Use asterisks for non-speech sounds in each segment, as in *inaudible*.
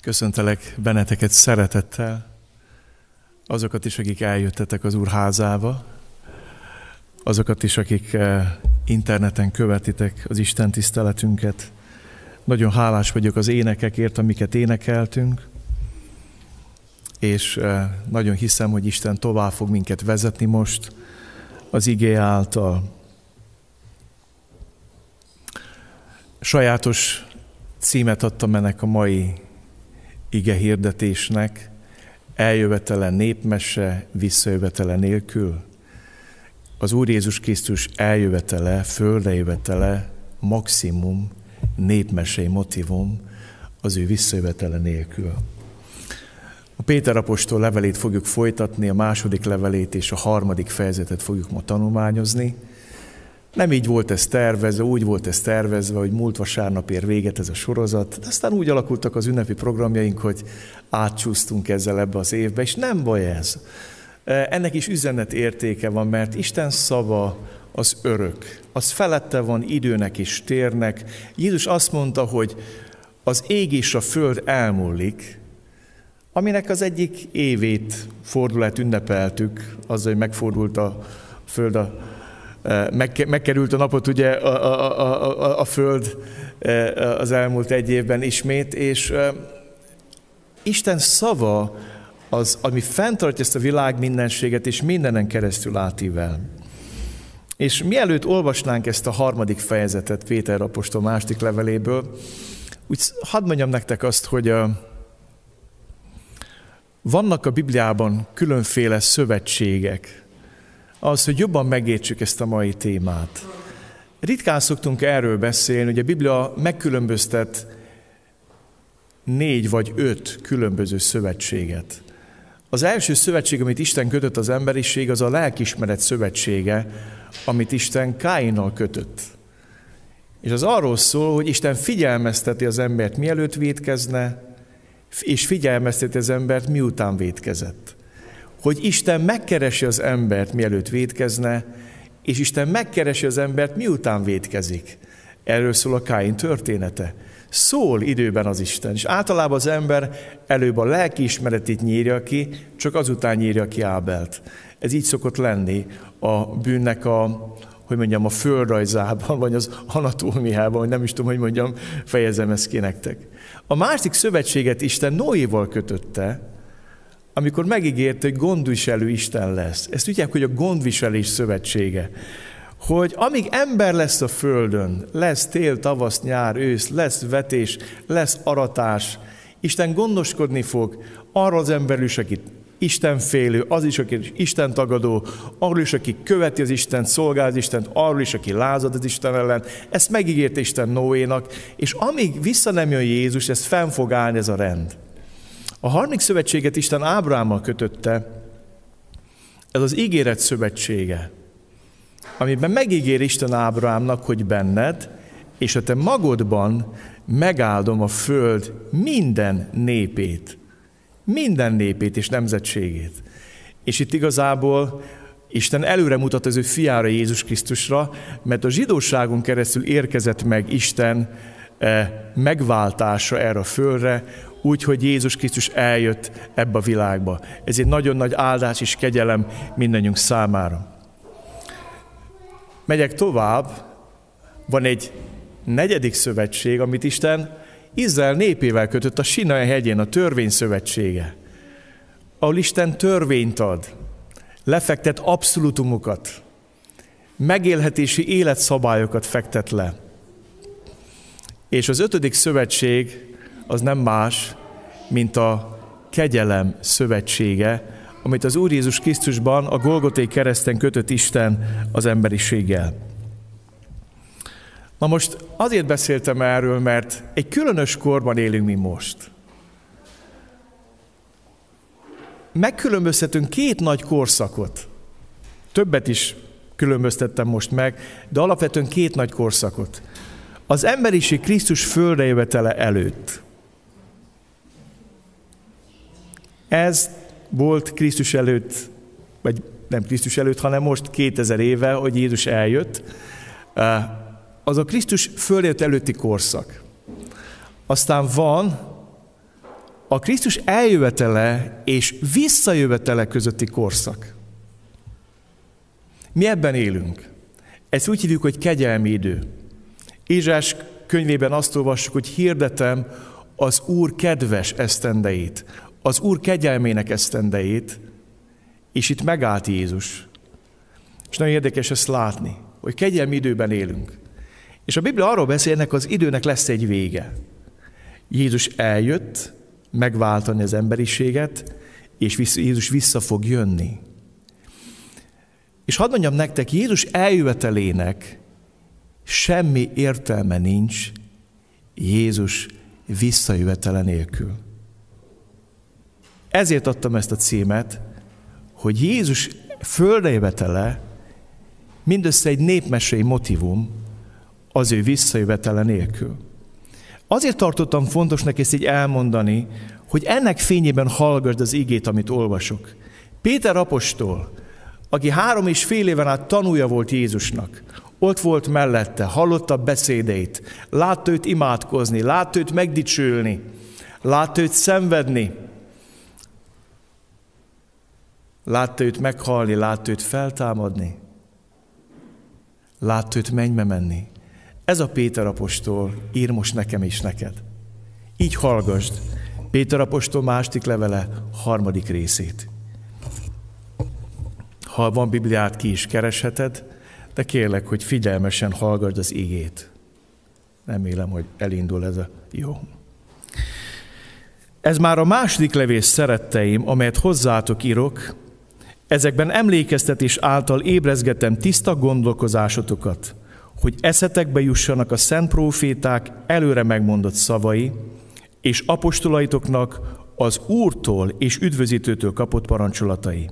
Köszöntelek benneteket szeretettel, azokat is, akik eljöttetek az Úr házába, azokat is, akik eh, interneten követitek az Isten tiszteletünket. Nagyon hálás vagyok az énekekért, amiket énekeltünk, és eh, nagyon hiszem, hogy Isten tovább fog minket vezetni most az igé által. Sajátos címet adtam ennek a mai ige hirdetésnek, eljövetele népmese, visszajövetele nélkül. Az Úr Jézus Krisztus eljövetele, földejövetele, maximum népmesei motivum az ő visszajövetele nélkül. A Péter apostol levelét fogjuk folytatni, a második levelét és a harmadik fejezetet fogjuk ma tanulmányozni. Nem így volt ez tervezve, úgy volt ez tervezve, hogy múlt vasárnap ér véget ez a sorozat, de aztán úgy alakultak az ünnepi programjaink, hogy átcsúsztunk ezzel ebbe az évbe, és nem baj ez. E, ennek is üzenet értéke van, mert Isten szava az örök. Az felette van időnek és térnek. Jézus azt mondta, hogy az ég és a föld elmúlik, aminek az egyik évét fordulat ünnepeltük, azzal, hogy megfordult a föld a megkerült a napot ugye a, a, a, a Föld az elmúlt egy évben ismét, és Isten szava az, ami fenntartja ezt a világ mindenséget, és mindenen keresztül átível. És mielőtt olvasnánk ezt a harmadik fejezetet Péter apostol második leveléből, úgy hadd mondjam nektek azt, hogy a, vannak a Bibliában különféle szövetségek, az, hogy jobban megértsük ezt a mai témát. Ritkán szoktunk erről beszélni, hogy a Biblia megkülönböztet négy vagy öt különböző szövetséget. Az első szövetség, amit Isten kötött az emberiség, az a lelkismeret szövetsége, amit Isten Káinnal kötött. És az arról szól, hogy Isten figyelmezteti az embert, mielőtt védkezne, és figyelmezteti az embert, miután védkezett hogy Isten megkeresi az embert, mielőtt védkezne, és Isten megkeresi az embert, miután védkezik. Erről szól a Káin története. Szól időben az Isten, és általában az ember előbb a lelki ismeretét nyírja ki, csak azután nyírja ki Ábelt. Ez így szokott lenni a bűnnek a, hogy mondjam, a földrajzában, vagy az anatómiában, vagy nem is tudom, hogy mondjam, fejezem ezt ki nektek. A másik szövetséget Isten Noéval kötötte, amikor megígérte, hogy gondviselő Isten lesz. Ezt tudják, hogy a gondviselés szövetsége. Hogy amíg ember lesz a földön, lesz tél, tavasz, nyár, ősz, lesz vetés, lesz aratás, Isten gondoskodni fog arról az emberről is, akit Isten félő, az is, aki Isten tagadó, arról is, aki követi az Isten, szolgál az Isten, arról is, aki lázad az Isten ellen. Ezt megígérte Isten Noénak, és amíg vissza nem jön Jézus, ez fenn fog állni ez a rend. A harmadik szövetséget Isten Ábrámmal kötötte, ez az ígéret szövetsége, amiben megígér Isten Ábrámnak, hogy benned és a te magodban megáldom a föld minden népét, minden népét és nemzetségét. És itt igazából Isten előre mutat az ő fiára Jézus Krisztusra, mert a zsidóságon keresztül érkezett meg Isten eh, megváltása erre a földre, úgy, hogy Jézus Krisztus eljött ebbe a világba. Ez egy nagyon nagy áldás és kegyelem mindannyiunk számára. Megyek tovább, van egy negyedik szövetség, amit Isten Izrael népével kötött a Sinai hegyén, a törvény szövetsége, ahol Isten törvényt ad, lefektet abszolutumokat, megélhetési életszabályokat fektet le. És az ötödik szövetség az nem más, mint a kegyelem szövetsége, amit az Úr Jézus Krisztusban a Golgoté kereszten kötött Isten az emberiséggel. Na most azért beszéltem erről, mert egy különös korban élünk mi most. Megkülönböztetünk két nagy korszakot. Többet is különböztettem most meg, de alapvetően két nagy korszakot. Az emberiség Krisztus földre jövetele előtt – Ez volt Krisztus előtt, vagy nem Krisztus előtt, hanem most 2000 éve, hogy Jézus eljött. Az a Krisztus földért előtti korszak. Aztán van a Krisztus eljövetele és visszajövetele közötti korszak. Mi ebben élünk. Ezt úgy hívjuk, hogy kegyelmi idő. Ézsás könyvében azt olvassuk, hogy hirdetem az Úr kedves esztendeit, az Úr kegyelmének esztendeit, és itt megállt Jézus. És nagyon érdekes ezt látni, hogy kegyelmi időben élünk. És a Biblia arról beszél, ennek az időnek lesz egy vége. Jézus eljött megváltani az emberiséget, és Jézus vissza fog jönni. És hadd mondjam nektek, Jézus eljövetelének semmi értelme nincs Jézus visszajövetele nélkül. Ezért adtam ezt a címet, hogy Jézus földre jövetele mindössze egy népmesei motivum az ő visszajövetele nélkül. Azért tartottam fontosnak ezt így elmondani, hogy ennek fényében hallgassd az igét, amit olvasok. Péter apostol, aki három és fél éven át tanúja volt Jézusnak, ott volt mellette, hallotta beszédeit, látta őt imádkozni, látta őt megdicsülni, látta őt szenvedni, látta őt meghalni, látta őt feltámadni, látta őt mennybe menni. Ez a Péter apostol ír most nekem és neked. Így hallgasd Péter apostol második levele harmadik részét. Ha van Bibliát, ki is keresheted, de kérlek, hogy figyelmesen hallgassd az igét. Remélem, hogy elindul ez a jó. Ez már a második levés szeretteim, amelyet hozzátok írok, ezekben emlékeztetés által ébrezgetem tiszta gondolkozásotokat, hogy eszetekbe jussanak a szent proféták előre megmondott szavai, és apostolaitoknak az Úrtól és üdvözítőtől kapott parancsolatai.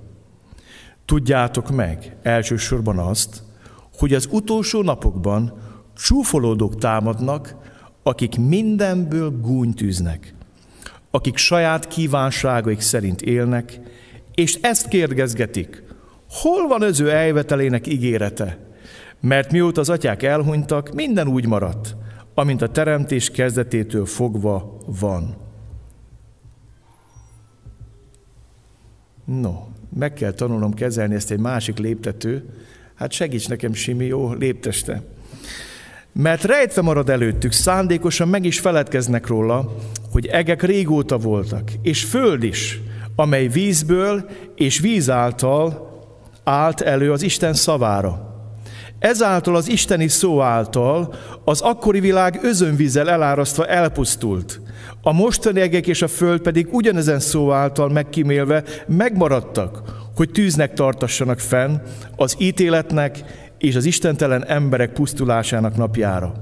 Tudjátok meg elsősorban azt, hogy az utolsó napokban csúfolódók támadnak, akik mindenből gúnytűznek, akik saját kívánságaik szerint élnek, és ezt kérdezgetik, hol van az ő elvetelének ígérete? Mert mióta az atyák elhunytak, minden úgy maradt, amint a teremtés kezdetétől fogva van. No, meg kell tanulnom kezelni ezt egy másik léptető. Hát segíts nekem, Simi, jó, lépteste. Mert rejtve marad előttük, szándékosan meg is feledkeznek róla, hogy egek régóta voltak, és föld is, amely vízből és víz által állt elő az Isten szavára. Ezáltal az isteni szó által az akkori világ özönvízzel elárasztva elpusztult. A mostani egek és a föld pedig ugyanezen szó által megkímélve megmaradtak, hogy tűznek tartassanak fenn az ítéletnek és az istentelen emberek pusztulásának napjára.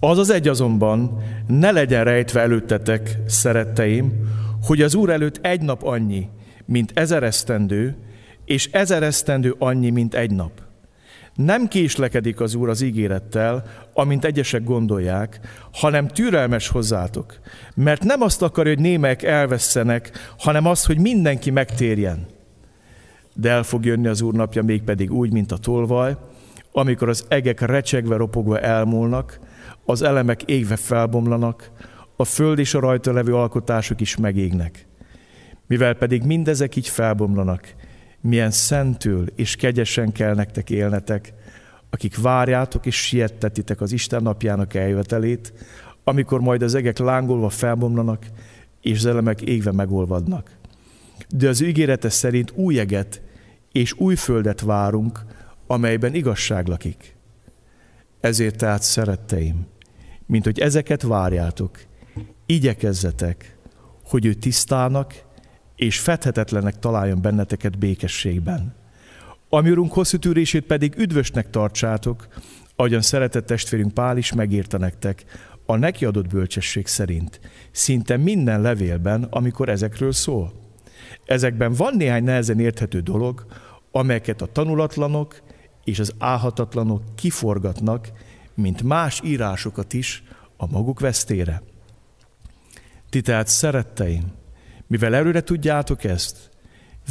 Az az egy azonban ne legyen rejtve előttetek, szeretteim, hogy az Úr előtt egy nap annyi, mint ezer esztendő, és ezer esztendő annyi, mint egy nap. Nem késlekedik az Úr az ígérettel, amint egyesek gondolják, hanem türelmes hozzátok, mert nem azt akarja, hogy némek elvesztenek, hanem azt, hogy mindenki megtérjen. De el fog jönni az Úr napja mégpedig úgy, mint a tolvaj, amikor az egek recsegve, ropogva elmúlnak, az elemek égve felbomlanak, a föld és a rajta levő alkotások is megégnek. Mivel pedig mindezek így felbomlanak, milyen szentül és kegyesen kell nektek élnetek, akik várjátok és siettetitek az Isten napjának eljövetelét, amikor majd az egek lángolva felbomlanak, és az elemek égve megolvadnak. De az ígérete szerint új eget és új földet várunk, amelyben igazság lakik. Ezért tehát szeretteim, mint hogy ezeket várjátok, igyekezzetek, hogy ő tisztának és fedhetetlenek találjon benneteket békességben. Ami Urunk hosszú tűrését pedig üdvösnek tartsátok, ahogyan szeretett testvérünk Pál is megírta nektek, a neki adott bölcsesség szerint, szinte minden levélben, amikor ezekről szól. Ezekben van néhány nehezen érthető dolog, amelyeket a tanulatlanok és az áhatatlanok kiforgatnak, mint más írásokat is a maguk vesztére. Ti tehát szeretteim, mivel előre tudjátok ezt,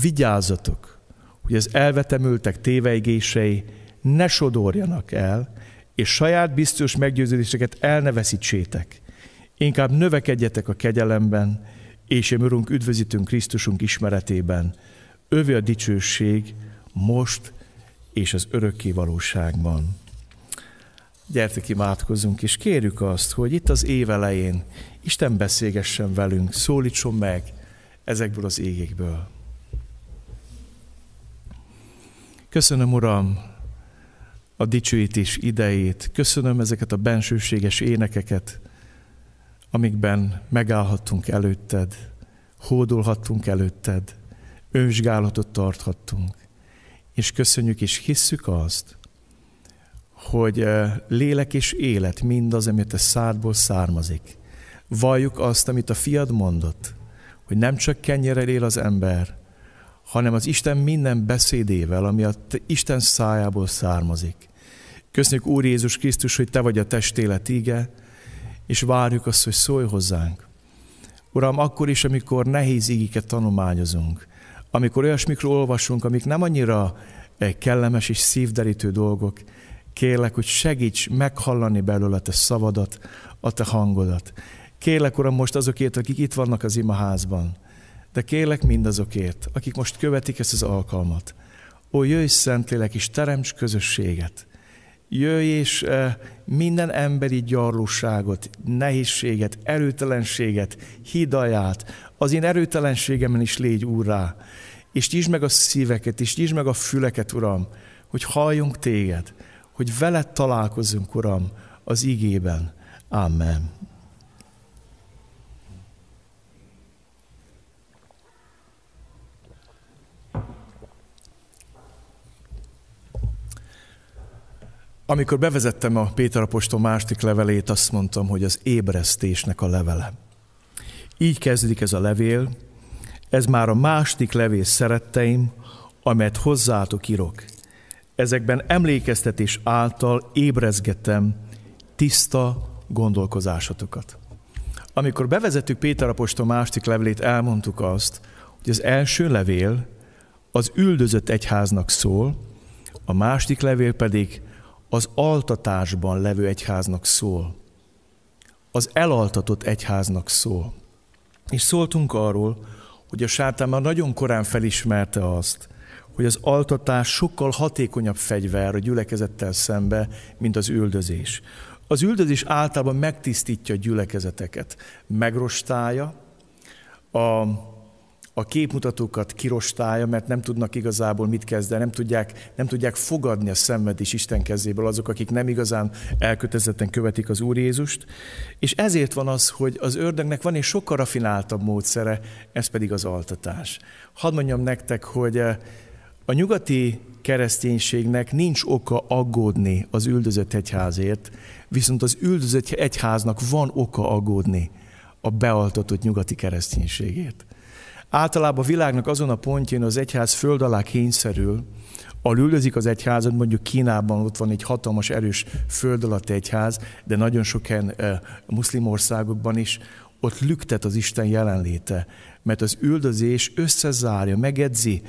vigyázzatok, hogy az elvetemültek téveigései ne sodorjanak el, és saját biztos meggyőződéseket el ne veszítsétek. Inkább növekedjetek a kegyelemben, és én Urunk üdvözítünk Krisztusunk ismeretében. Övé a dicsőség most és az örökké valóságban. Gyertek, imádkozzunk, és kérjük azt, hogy itt az év elején Isten beszélgessen velünk, szólítson meg ezekből az égekből. Köszönöm, Uram, a dicsőítés idejét, köszönöm ezeket a bensőséges énekeket, amikben megállhattunk előtted, hódolhattunk előtted, önvizsgálatot tarthattunk. És köszönjük és hisszük azt, hogy eh, lélek és élet mindaz, amit a szádból származik. Valljuk azt, amit a fiad mondott, hogy nem csak kenyerrel él az ember, hanem az Isten minden beszédével, ami a Isten szájából származik. Köszönjük Úr Jézus Krisztus, hogy Te vagy a testélet íge, és várjuk azt, hogy szólj hozzánk. Uram, akkor is, amikor nehéz ígiket tanulmányozunk, amikor olyasmikről olvasunk, amik nem annyira eh, kellemes és szívderítő dolgok, kérlek, hogy segíts meghallani belőle a te szavadat, a te hangodat. Kérlek, Uram, most azokért, akik itt vannak az imaházban, de kérlek mindazokért, akik most követik ezt az alkalmat. Ó, jöjj Szentlélek, és teremts közösséget. Jöjj, és eh, minden emberi gyarlóságot, nehézséget, erőtelenséget, hidaját, az én erőtelenségemen is légy úrrá. És nyisd meg a szíveket, és nyisd meg a füleket, Uram, hogy halljunk téged, hogy veled találkozunk, Uram, az igében. Amen. Amikor bevezettem a Péter apostol második levelét, azt mondtam, hogy az ébresztésnek a levele. Így kezdődik ez a levél, ez már a második levél szeretteim, amelyet hozzátok írok. Ezekben emlékeztetés által ébrezgetem tiszta gondolkozásotokat. Amikor bevezettük Péter apostol második levelét, elmondtuk azt, hogy az első levél az üldözött egyháznak szól, a második levél pedig az altatásban levő egyháznak szól. Az elaltatott egyháznak szól. És szóltunk arról, hogy a sátán már nagyon korán felismerte azt, hogy az altatás sokkal hatékonyabb fegyver a gyülekezettel szembe, mint az üldözés. Az üldözés általában megtisztítja a gyülekezeteket, megrostálja, a a képmutatókat kirostálja, mert nem tudnak igazából mit kezdeni, nem tudják, nem tudják fogadni a szenvedés Isten kezéből azok, akik nem igazán elkötelezetten követik az Úr Jézust. És ezért van az, hogy az ördögnek van egy sokkal rafináltabb módszere, ez pedig az altatás. Hadd mondjam nektek, hogy eh, a nyugati kereszténységnek nincs oka aggódni az üldözött egyházért, viszont az üldözött egyháznak van oka aggódni a bealtatott nyugati kereszténységért. Általában a világnak azon a pontján az egyház föld alá kényszerül, ahol üldözik az egyházat, mondjuk Kínában ott van egy hatalmas, erős föld alatt egyház, de nagyon sok helyen e, muszlim országokban is, ott lüktet az Isten jelenléte, mert az üldözés összezárja, megedzi,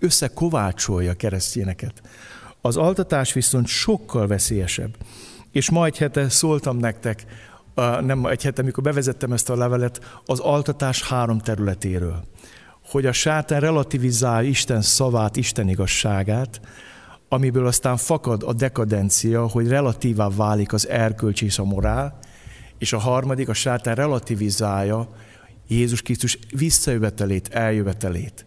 összekovácsolja a keresztényeket. Az altatás viszont sokkal veszélyesebb. És ma egy hete szóltam nektek nem egy hete, amikor bevezettem ezt a levelet, az altatás három területéről. Hogy a sátán relativizálja Isten szavát, Isten igazságát, amiből aztán fakad a dekadencia, hogy relatívá válik az erkölcs és a morál, és a harmadik, a sátán relativizálja Jézus Krisztus visszajövetelét, eljövetelét.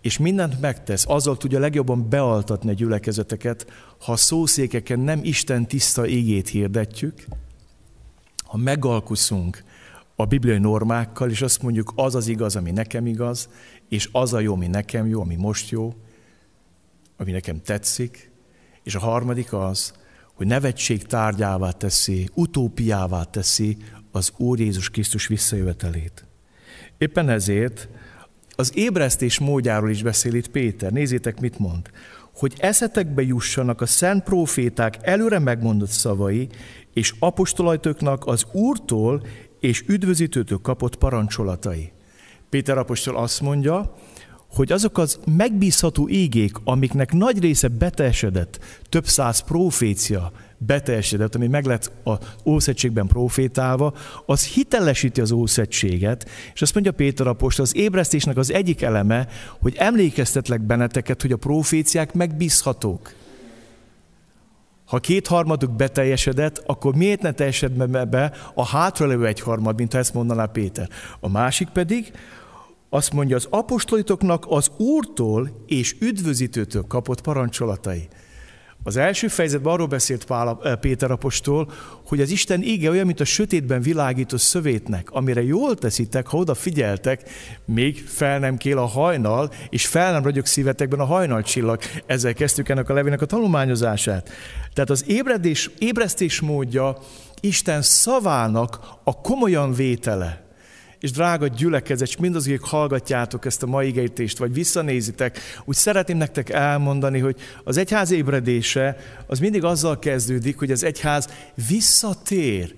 És mindent megtesz, azzal tudja legjobban bealtatni a gyülekezeteket, ha a szószékeken nem Isten tiszta égét hirdetjük, ha megalkuszunk a bibliai normákkal, és azt mondjuk, az az igaz, ami nekem igaz, és az a jó, ami nekem jó, ami most jó, ami nekem tetszik, és a harmadik az, hogy nevetség tárgyává teszi, utópiává teszi az Úr Jézus Krisztus visszajövetelét. Éppen ezért az ébresztés módjáról is beszél itt Péter. Nézzétek, mit mond. Hogy eszetekbe jussanak a szent proféták előre megmondott szavai, és apostolajtöknak az Úrtól és üdvözítőtől kapott parancsolatai. Péter apostol azt mondja, hogy azok az megbízható ígék, amiknek nagy része beteljesedett, több száz profécia beteljesedett, ami meg lett az Ószegységben profétálva, az hitelesíti az Ószegységet, és azt mondja Péter apostol, az ébresztésnek az egyik eleme, hogy emlékeztetlek benneteket, hogy a proféciák megbízhatók. Ha kétharmaduk beteljesedett, akkor miért ne teljesedne be a hátralevő egyharmad, mint ha ezt mondaná Péter. A másik pedig, azt mondja, az apostolitoknak az Úrtól és üdvözítőtől kapott parancsolatai. Az első fejezetben arról beszélt Pál, eh, Péter apostol, hogy az Isten ége olyan, mint a sötétben világító szövétnek, amire jól teszitek, ha odafigyeltek, még fel nem kél a hajnal, és fel nem ragyog szívetekben a hajnalcsillag. Ezzel kezdtük ennek a levének a tanulmányozását. Tehát az ébredés, ébresztés módja Isten szavának a komolyan vétele és drága gyülekezet, és mindazok, akik hallgatjátok ezt a mai igejtést, vagy visszanézitek, úgy szeretném nektek elmondani, hogy az egyház ébredése az mindig azzal kezdődik, hogy az egyház visszatér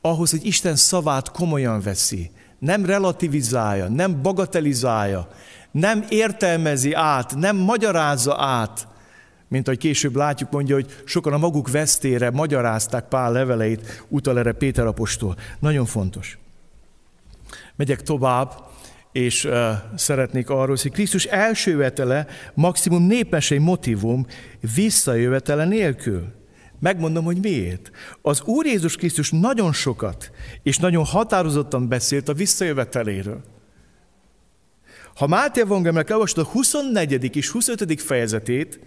ahhoz, hogy Isten szavát komolyan veszi. Nem relativizálja, nem bagatelizálja, nem értelmezi át, nem magyarázza át, mint ahogy később látjuk, mondja, hogy sokan a maguk vesztére magyarázták Pál leveleit, utal erre Péter apostol. Nagyon fontos. Megyek tovább, és szeretnék arról, hogy Krisztus első jövetele maximum népmesei motivum visszajövetele nélkül. Megmondom, hogy miért. Az Úr Jézus Krisztus nagyon sokat és nagyon határozottan beszélt a visszajöveteléről. Ha Máté Evangéliumnak elolvasod a 24. és 25. fejezetét,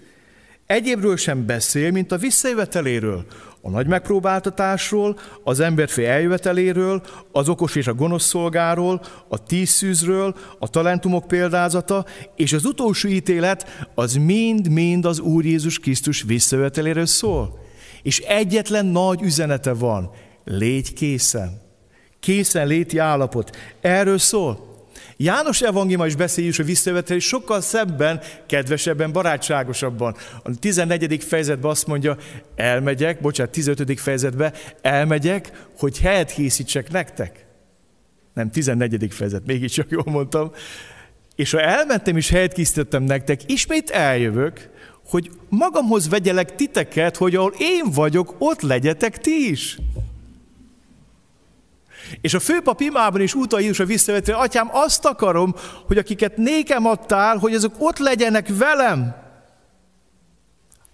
egyébről sem beszél, mint a visszajöveteléről, a nagy megpróbáltatásról, az emberfé eljöveteléről, az okos és a gonosz szolgáról, a tíz szűzről, a talentumok példázata, és az utolsó ítélet az mind-mind az Úr Jézus Krisztus visszajöveteléről szól. És egyetlen nagy üzenete van, légy készen. Készen léti állapot. Erről szól. János evangéliuma is beszél a visszajövetel, sokkal szebben, kedvesebben, barátságosabban. A 14. fejezetben azt mondja, elmegyek, bocsánat, 15. fejezetben, elmegyek, hogy helyet készítsek nektek. Nem, 14. fejezet, mégiscsak jól mondtam. És ha elmentem és helyet készítettem nektek, ismét eljövök, hogy magamhoz vegyelek titeket, hogy ahol én vagyok, ott legyetek ti is. És a főpap imában is utal Jézus a visszavető, atyám, azt akarom, hogy akiket nékem adtál, hogy azok ott legyenek velem.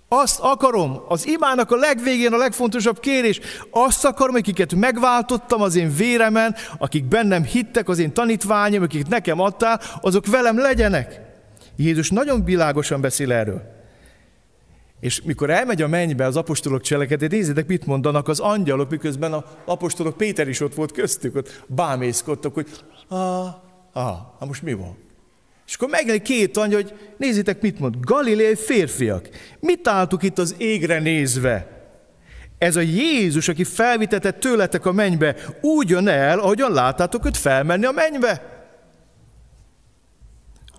Azt akarom, az imának a legvégén a legfontosabb kérés, azt akarom, akiket megváltottam az én véremen, akik bennem hittek, az én tanítványom, akiket nekem adtál, azok velem legyenek. Jézus nagyon világosan beszél erről. És mikor elmegy a mennybe az apostolok cselekedét, nézzétek, mit mondanak az angyalok, miközben az apostolok Péter is ott volt köztük, ott bámészkodtak, hogy ah, ah, hát most mi van? És akkor megjelenik két angyal, hogy nézzétek, mit mond. Galileai férfiak, mit álltuk itt az égre nézve? Ez a Jézus, aki felvitetett tőletek a mennybe, úgy jön el, ahogyan láttátok őt felmenni a mennybe.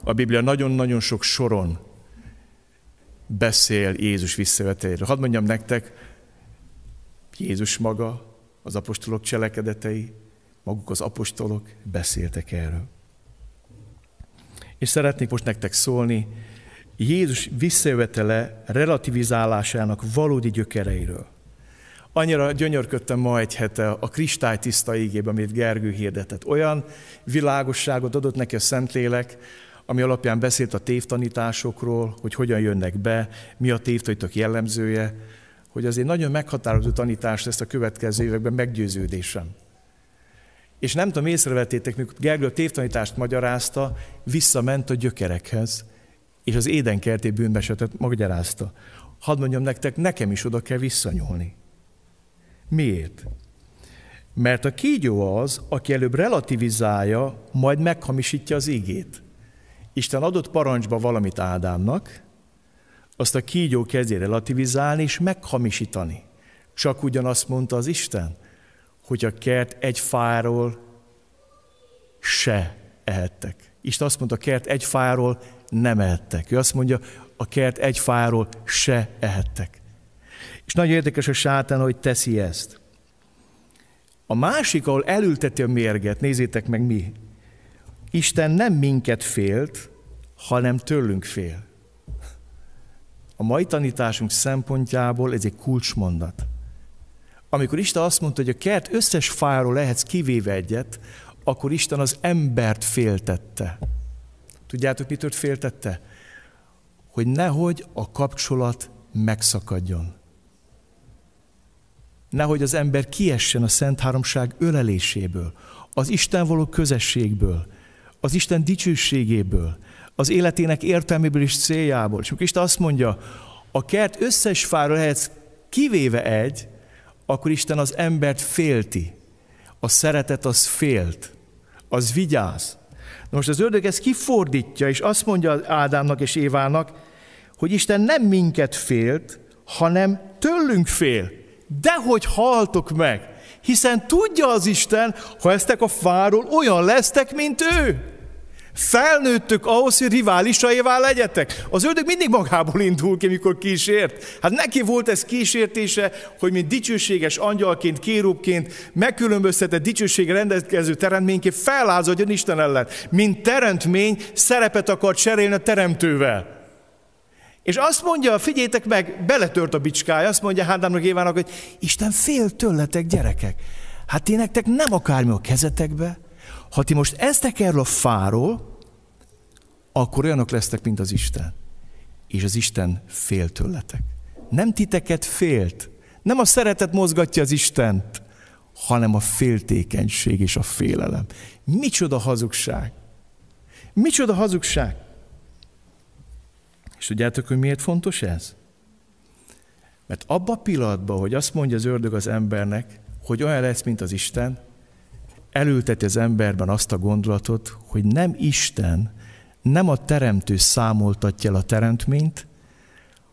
A Biblia nagyon-nagyon sok soron beszél Jézus visszajöveteléről. Hadd mondjam nektek, Jézus maga, az apostolok cselekedetei, maguk az apostolok beszéltek erről. És szeretnék most nektek szólni Jézus visszajövetele relativizálásának valódi gyökereiről. Annyira gyönyörködtem ma egy hete a kristálytiszta ígébe, amit Gergő hirdetett. Olyan világosságot adott neki a Szentlélek, ami alapján beszélt a tévtanításokról, hogy hogyan jönnek be, mi a tévtanítók jellemzője, hogy azért nagyon meghatározó tanítás lesz a következő években meggyőződésem. És nem tudom, észrevettétek, mikor Gergő a tévtanítást magyarázta, visszament a gyökerekhez, és az édenkerti bűnbesetet magyarázta. Hadd mondjam nektek, nekem is oda kell visszanyúlni. Miért? Mert a kígyó az, aki előbb relativizálja, majd meghamisítja az ígét. Isten adott parancsba valamit Ádámnak, azt a kígyó kezdje relativizálni és meghamisítani. Csak ugyanazt mondta az Isten, hogy a kert egy fáról se ehettek. Isten azt mondta, a kert egy fáról nem ehettek. Ő azt mondja, a kert egy fáról se ehettek. És nagyon érdekes a sátán, hogy teszi ezt. A másik, ahol elülteti a mérget, nézzétek meg mi, Isten nem minket félt, hanem tőlünk fél. A mai tanításunk szempontjából ez egy kulcsmondat. Amikor Isten azt mondta, hogy a kert összes fáról lehetsz kivéve egyet, akkor Isten az embert féltette. Tudjátok, mitől féltette? Hogy nehogy a kapcsolat megszakadjon. Nehogy az ember kiessen a Szent Háromság öleléséből, az Isten való közösségből, az Isten dicsőségéből, az életének értelméből és céljából. És Isten azt mondja, a kert összes fára lehetsz kivéve egy, akkor Isten az embert félti. A szeretet az félt, az vigyáz. Most az ördög ezt kifordítja, és azt mondja Ádámnak és Évának, hogy Isten nem minket félt, hanem tőlünk fél. Dehogy haltok meg, hiszen tudja az Isten, ha eztek a fáról olyan lesztek, mint ő. Felnőttök ahhoz, hogy riválisaivá legyetek. Az ördög mindig magából indul ki, mikor kísért. Hát neki volt ez kísértése, hogy mint dicsőséges angyalként, kérúbként, megkülönböztetett dicsősége rendelkező teremtményként fellázadjon Isten ellen. Mint teremtmény szerepet akar cserélni a teremtővel. És azt mondja, figyétek meg, beletört a bicskája, azt mondja Hádámnak Évának, hogy Isten fél tőletek, gyerekek. Hát ti nektek nem akármi a kezetekbe, ha ti most eztek erről a fáról, akkor olyanok lesztek, mint az Isten. És az Isten fél tőletek. Nem titeket félt. Nem a szeretet mozgatja az Istent, hanem a féltékenység és a félelem. Micsoda hazugság! Micsoda hazugság! És tudjátok, hogy miért fontos ez? Mert abban a pillanatban, hogy azt mondja az ördög az embernek, hogy olyan lesz, mint az Isten, elülteti az emberben azt a gondolatot, hogy nem Isten, nem a teremtő számoltatja el a teremtményt,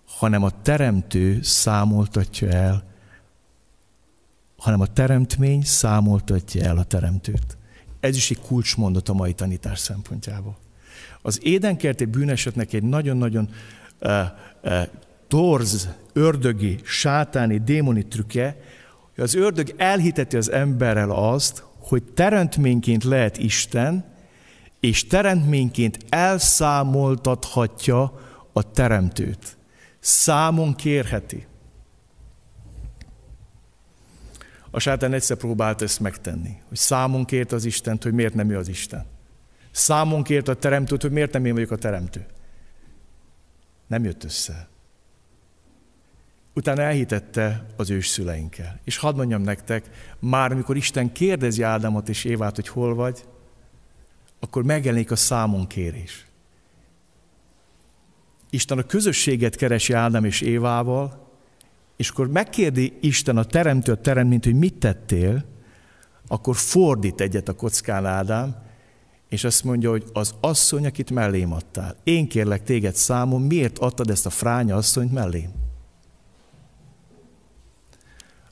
hanem a teremtő számoltatja el, hanem a teremtmény számoltatja el a teremtőt. Ez is egy kulcsmondat a mai tanítás szempontjából. Az édenkert egy bűnesetnek egy nagyon-nagyon uh, uh, torz, ördögi, sátáni, démoni trükke, hogy az ördög elhiteti az emberrel azt, hogy teremtményként lehet Isten, és teremtményként elszámoltathatja a teremtőt. Számon kérheti. A sátán egyszer próbált ezt megtenni, hogy számon kért az Istent, hogy miért nem ő az Isten. Számon kért a teremtőt, hogy miért nem én vagyok a teremtő. Nem jött össze. Utána elhitette az ősszüleinkkel. És hadd mondjam nektek, már amikor Isten kérdezi Ádámot és Évát, hogy hol vagy, akkor megjelenik a számon kérés. Isten a közösséget keresi Ádám és Évával, és akkor megkérdi Isten a teremtő, a teremtményt, hogy mit tettél, akkor fordít egyet a kockán Ádám, és azt mondja, hogy az asszony, akit mellém adtál. Én kérlek téged számon, miért adtad ezt a fránya asszonyt mellém?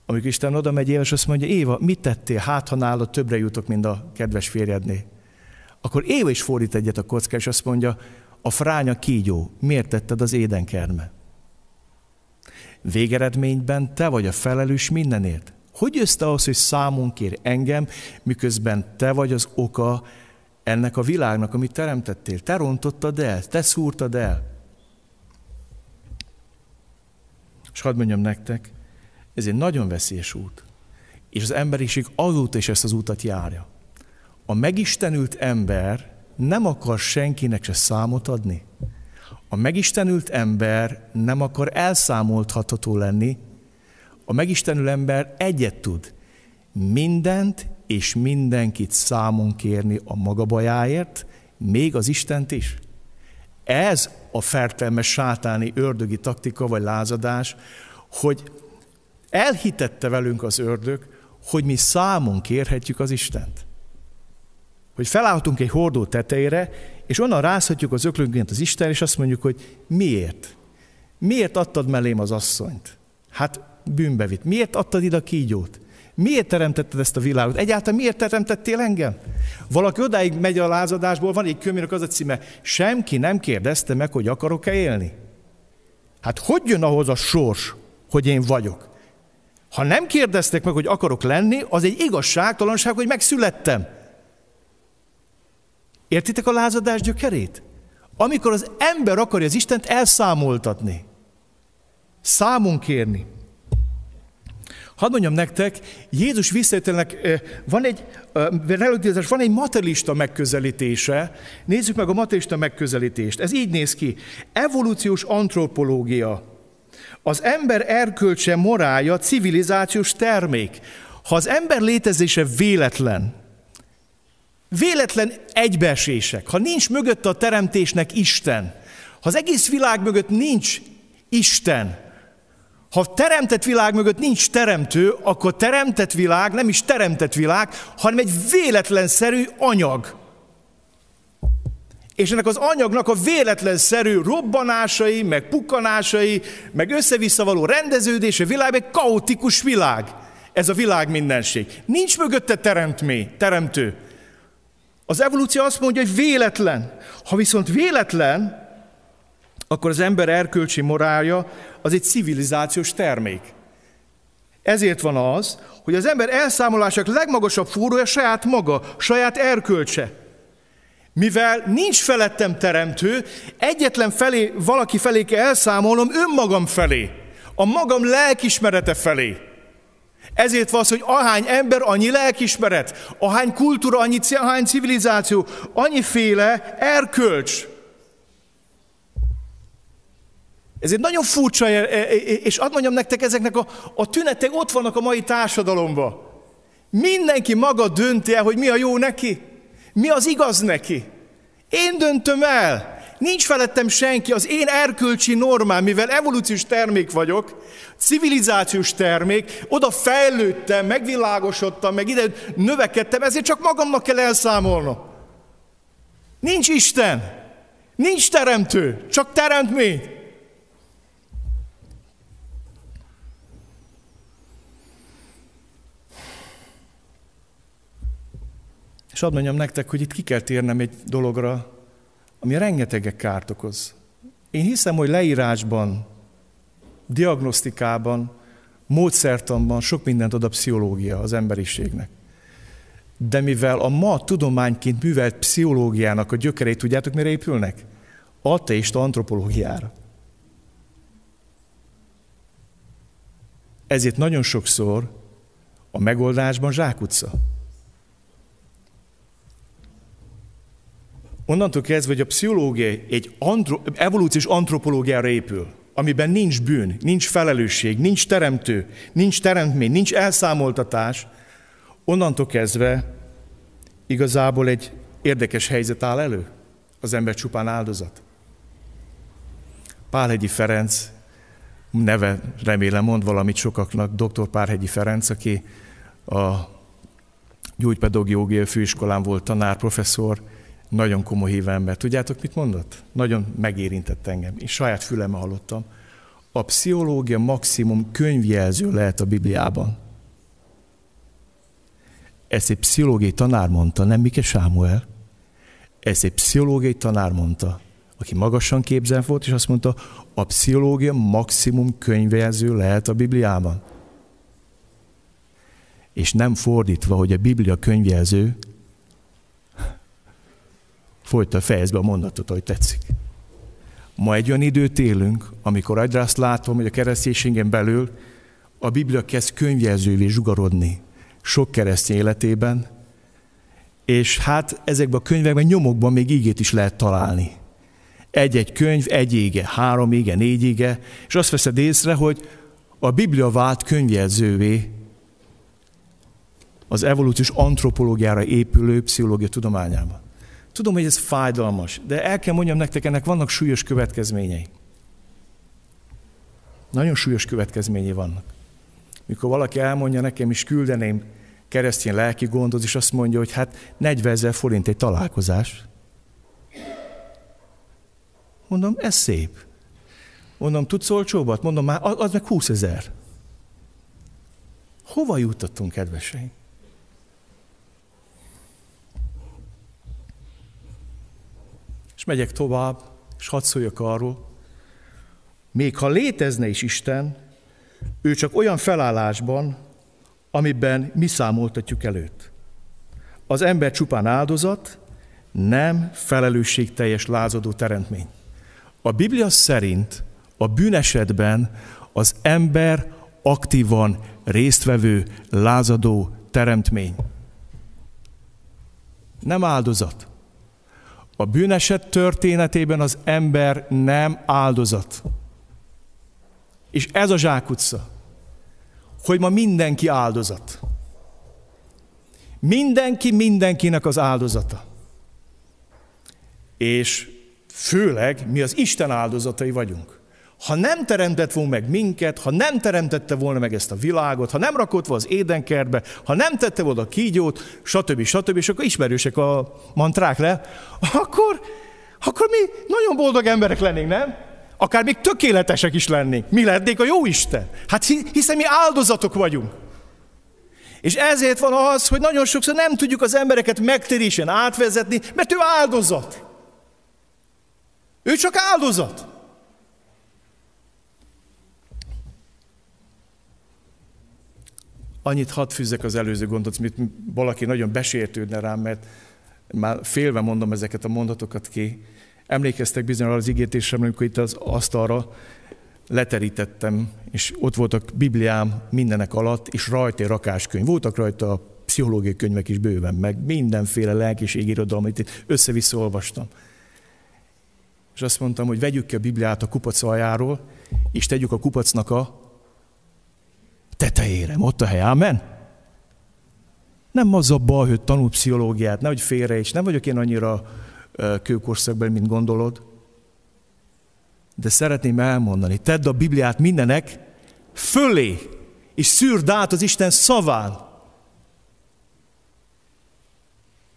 Amikor Isten oda megy és azt mondja, Éva, mit tettél? Hát, ha nálad többre jutok, mint a kedves férjedné. Akkor Éva is fordít egyet a kocká, és azt mondja, a fránya kígyó, miért tetted az édenkerme? Végeredményben te vagy a felelős mindenért. Hogy jössz te ahhoz, hogy számon kér engem, miközben te vagy az oka ennek a világnak, amit teremtettél? Te rontottad el, te szúrtad el. És hadd mondjam nektek, ez egy nagyon veszélyes út. És az emberiség azóta is ezt az útat járja. A megistenült ember nem akar senkinek se számot adni. A megistenült ember nem akar elszámoltható lenni. A megistenül ember egyet tud. Mindent és mindenkit számon kérni a maga bajáért, még az Istent is. Ez a fertelmes sátáni ördögi taktika vagy lázadás, hogy Elhitette velünk az ördög, hogy mi számon kérhetjük az Istent. Hogy felállhatunk egy hordó tetejére, és onnan rázhatjuk az öklönként az Isten, és azt mondjuk, hogy miért? Miért adtad mellém az asszonyt? Hát bűnbe vitt. Miért adtad ide a kígyót? Miért teremtetted ezt a világot? Egyáltalán miért teremtettél engem? Valaki odáig megy a lázadásból, van egy könyvnek az a címe, semki nem kérdezte meg, hogy akarok-e élni. Hát hogy jön ahhoz a sors, hogy én vagyok? Ha nem kérdeztek meg, hogy akarok lenni, az egy igazságtalanság, hogy megszülettem. Értitek a lázadás gyökerét? amikor az ember akarja az Istent elszámoltatni, számon kérni. Hadd mondjam nektek, Jézus visszajöttelnek, van egy, van egy materialista megközelítése. Nézzük meg a materialista megközelítést. Ez így néz ki. Evolúciós antropológia. Az ember erkölcse, morálja, civilizációs termék. Ha az ember létezése véletlen, véletlen egybeesések, ha nincs mögött a teremtésnek Isten, ha az egész világ mögött nincs Isten, ha teremtett világ mögött nincs teremtő, akkor teremtett világ nem is teremtett világ, hanem egy véletlenszerű anyag. És ennek az anyagnak a véletlenszerű robbanásai, meg pukkanásai, meg össze-vissza való rendeződése világ, egy kaotikus világ. Ez a világ mindenség. Nincs mögötte teremtmény, teremtő. Az evolúció azt mondja, hogy véletlen. Ha viszont véletlen, akkor az ember erkölcsi morálja az egy civilizációs termék. Ezért van az, hogy az ember elszámolásak legmagasabb fúrója saját maga, saját erkölcse. Mivel nincs felettem teremtő, egyetlen felé, valaki felé kell elszámolnom önmagam felé, a magam lelkismerete felé. Ezért van az, hogy ahány ember, annyi lelkismeret, ahány kultúra, annyi, ahány civilizáció, annyiféle erkölcs. Ez egy nagyon furcsa, e, e, e, és azt mondjam nektek, ezeknek a, a tünetek ott vannak a mai társadalomban. Mindenki maga dönti el, hogy mi a jó neki, mi az igaz neki. Én döntöm el. Nincs felettem senki, az én erkölcsi normám, mivel evolúciós termék vagyok, civilizációs termék, oda fejlődtem, megvilágosodtam, meg ide növekedtem, ezért csak magamnak kell elszámolnom. Nincs Isten, nincs teremtő, csak teremtmény. És hadd mondjam nektek, hogy itt ki kell térnem egy dologra, ami rengetegek kárt okoz. Én hiszem, hogy leírásban, diagnosztikában, módszertanban sok mindent ad a pszichológia az emberiségnek. De mivel a ma tudományként művelt pszichológiának a gyökerei, tudjátok, mire épülnek? Ateista antropológiára. Ezért nagyon sokszor a megoldásban zsákutca. Onnantól kezdve, hogy a pszichológia egy antro, evolúciós antropológiára épül, amiben nincs bűn, nincs felelősség, nincs teremtő, nincs teremtmény, nincs elszámoltatás, onnantól kezdve igazából egy érdekes helyzet áll elő. Az ember csupán áldozat. Pálhegyi Ferenc, neve remélem mond valamit sokaknak, dr. Pálhegyi Ferenc, aki a gyógypedagógiai főiskolán volt tanár, professzor, nagyon komoly hívő ember. Tudjátok, mit mondott? Nagyon megérintett engem. Én saját fülem hallottam. A pszichológia maximum könyvjelző lehet a Bibliában. Ezt egy pszichológiai tanár mondta, nem Mike Sámuel. Ezt egy pszichológiai tanár mondta, aki magasan képzelt volt, és azt mondta, a pszichológia maximum könyvjelző lehet a Bibliában. És nem fordítva, hogy a Biblia könyvjelző, Folyta, fejezd be a mondatot, ahogy tetszik. Ma egy olyan időt élünk, amikor egyre azt látom, hogy a kereszténységen belül a Biblia kezd könyvjelzővé zsugarodni sok keresztény életében, és hát ezekben a könyvekben, nyomokban még ígét is lehet találni. Egy-egy könyv, egy ége, három ége, négy ége, és azt veszed észre, hogy a Biblia vált könyvjelzővé az evolúciós antropológiára épülő pszichológia tudományában. Tudom, hogy ez fájdalmas, de el kell mondjam nektek, ennek vannak súlyos következményei. Nagyon súlyos következményei vannak. Mikor valaki elmondja nekem, is küldeném keresztény lelki gondoz, és azt mondja, hogy hát 40 ezer forint egy találkozás. Mondom, ez szép. Mondom, tudsz olcsóbbat? Mondom, már az meg 20 ezer. Hova jutottunk, kedveseim? Megyek tovább, és hadd szóljak arról, még ha létezne is Isten, ő csak olyan felállásban, amiben mi számoltatjuk előtt. Az ember csupán áldozat, nem felelősségteljes lázadó teremtmény. A Biblia szerint a bűnesetben az ember aktívan résztvevő, lázadó teremtmény. Nem áldozat. A bűneset történetében az ember nem áldozat. És ez a zsákutca, hogy ma mindenki áldozat. Mindenki mindenkinek az áldozata. És főleg mi az Isten áldozatai vagyunk. Ha nem teremtett volna meg minket, ha nem teremtette volna meg ezt a világot, ha nem rakott volna az édenkertbe, ha nem tette volna a kígyót, stb. stb. és akkor ismerősek a mantrák le, akkor, akkor mi nagyon boldog emberek lennénk, nem? Akár még tökéletesek is lennénk. Mi lennénk a jó Isten? Hát hiszen mi áldozatok vagyunk. És ezért van az, hogy nagyon sokszor nem tudjuk az embereket megtérésen átvezetni, mert ő áldozat. Ő csak áldozat. Annyit hadd fűzzek az előző gondot, mint valaki nagyon besértődne rám, mert már félve mondom ezeket a mondatokat ki. Emlékeztek bizonyára az ígértésre, amikor itt az asztalra leterítettem, és ott voltak Bibliám mindenek alatt, és rajta rakáskönyv. Voltak rajta a pszichológiai könyvek is bőven, meg mindenféle lelkiség itt össze-vissza olvastam. És azt mondtam, hogy vegyük ki a Bibliát a kupac aljáról, és tegyük a kupacnak a tetejére. Ott a hely, amen? Nem az a baj, hogy tanul pszichológiát, nehogy félre is, nem vagyok én annyira kőkorszakban, mint gondolod. De szeretném elmondani, tedd a Bibliát mindenek fölé, és szűrd át az Isten szaván.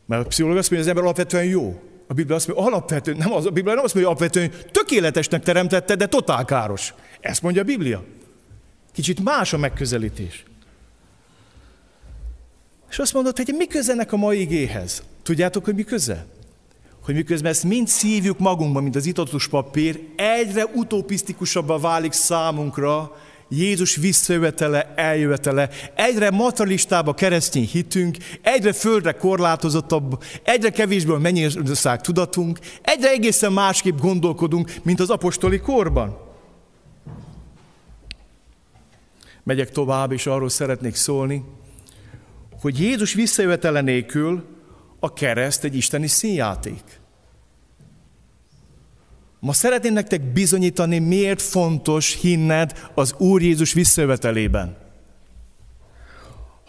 Mert a pszichológia azt mondja, hogy az ember alapvetően jó. A Biblia azt mondja, alapvetően, nem az, a Biblia nem azt mondja, hogy alapvetően tökéletesnek teremtette, de totál káros. Ezt mondja a Biblia. Kicsit más a megközelítés. És azt mondod, hogy mi közenek a mai igéhez? Tudjátok, hogy mi köze? Hogy miközben ezt mind szívjuk magunkban, mint az itatos papír, egyre utopisztikusabbá válik számunkra Jézus visszajövetele, eljövetele, egyre materialistább a keresztény hitünk, egyre földre korlátozottabb, egyre kevésbé a mennyország tudatunk, egyre egészen másképp gondolkodunk, mint az apostoli korban. Megyek tovább, és arról szeretnék szólni, hogy Jézus visszajövetele nélkül a kereszt egy isteni színjáték. Ma szeretném nektek bizonyítani, miért fontos hinned az Úr Jézus visszajövetelében.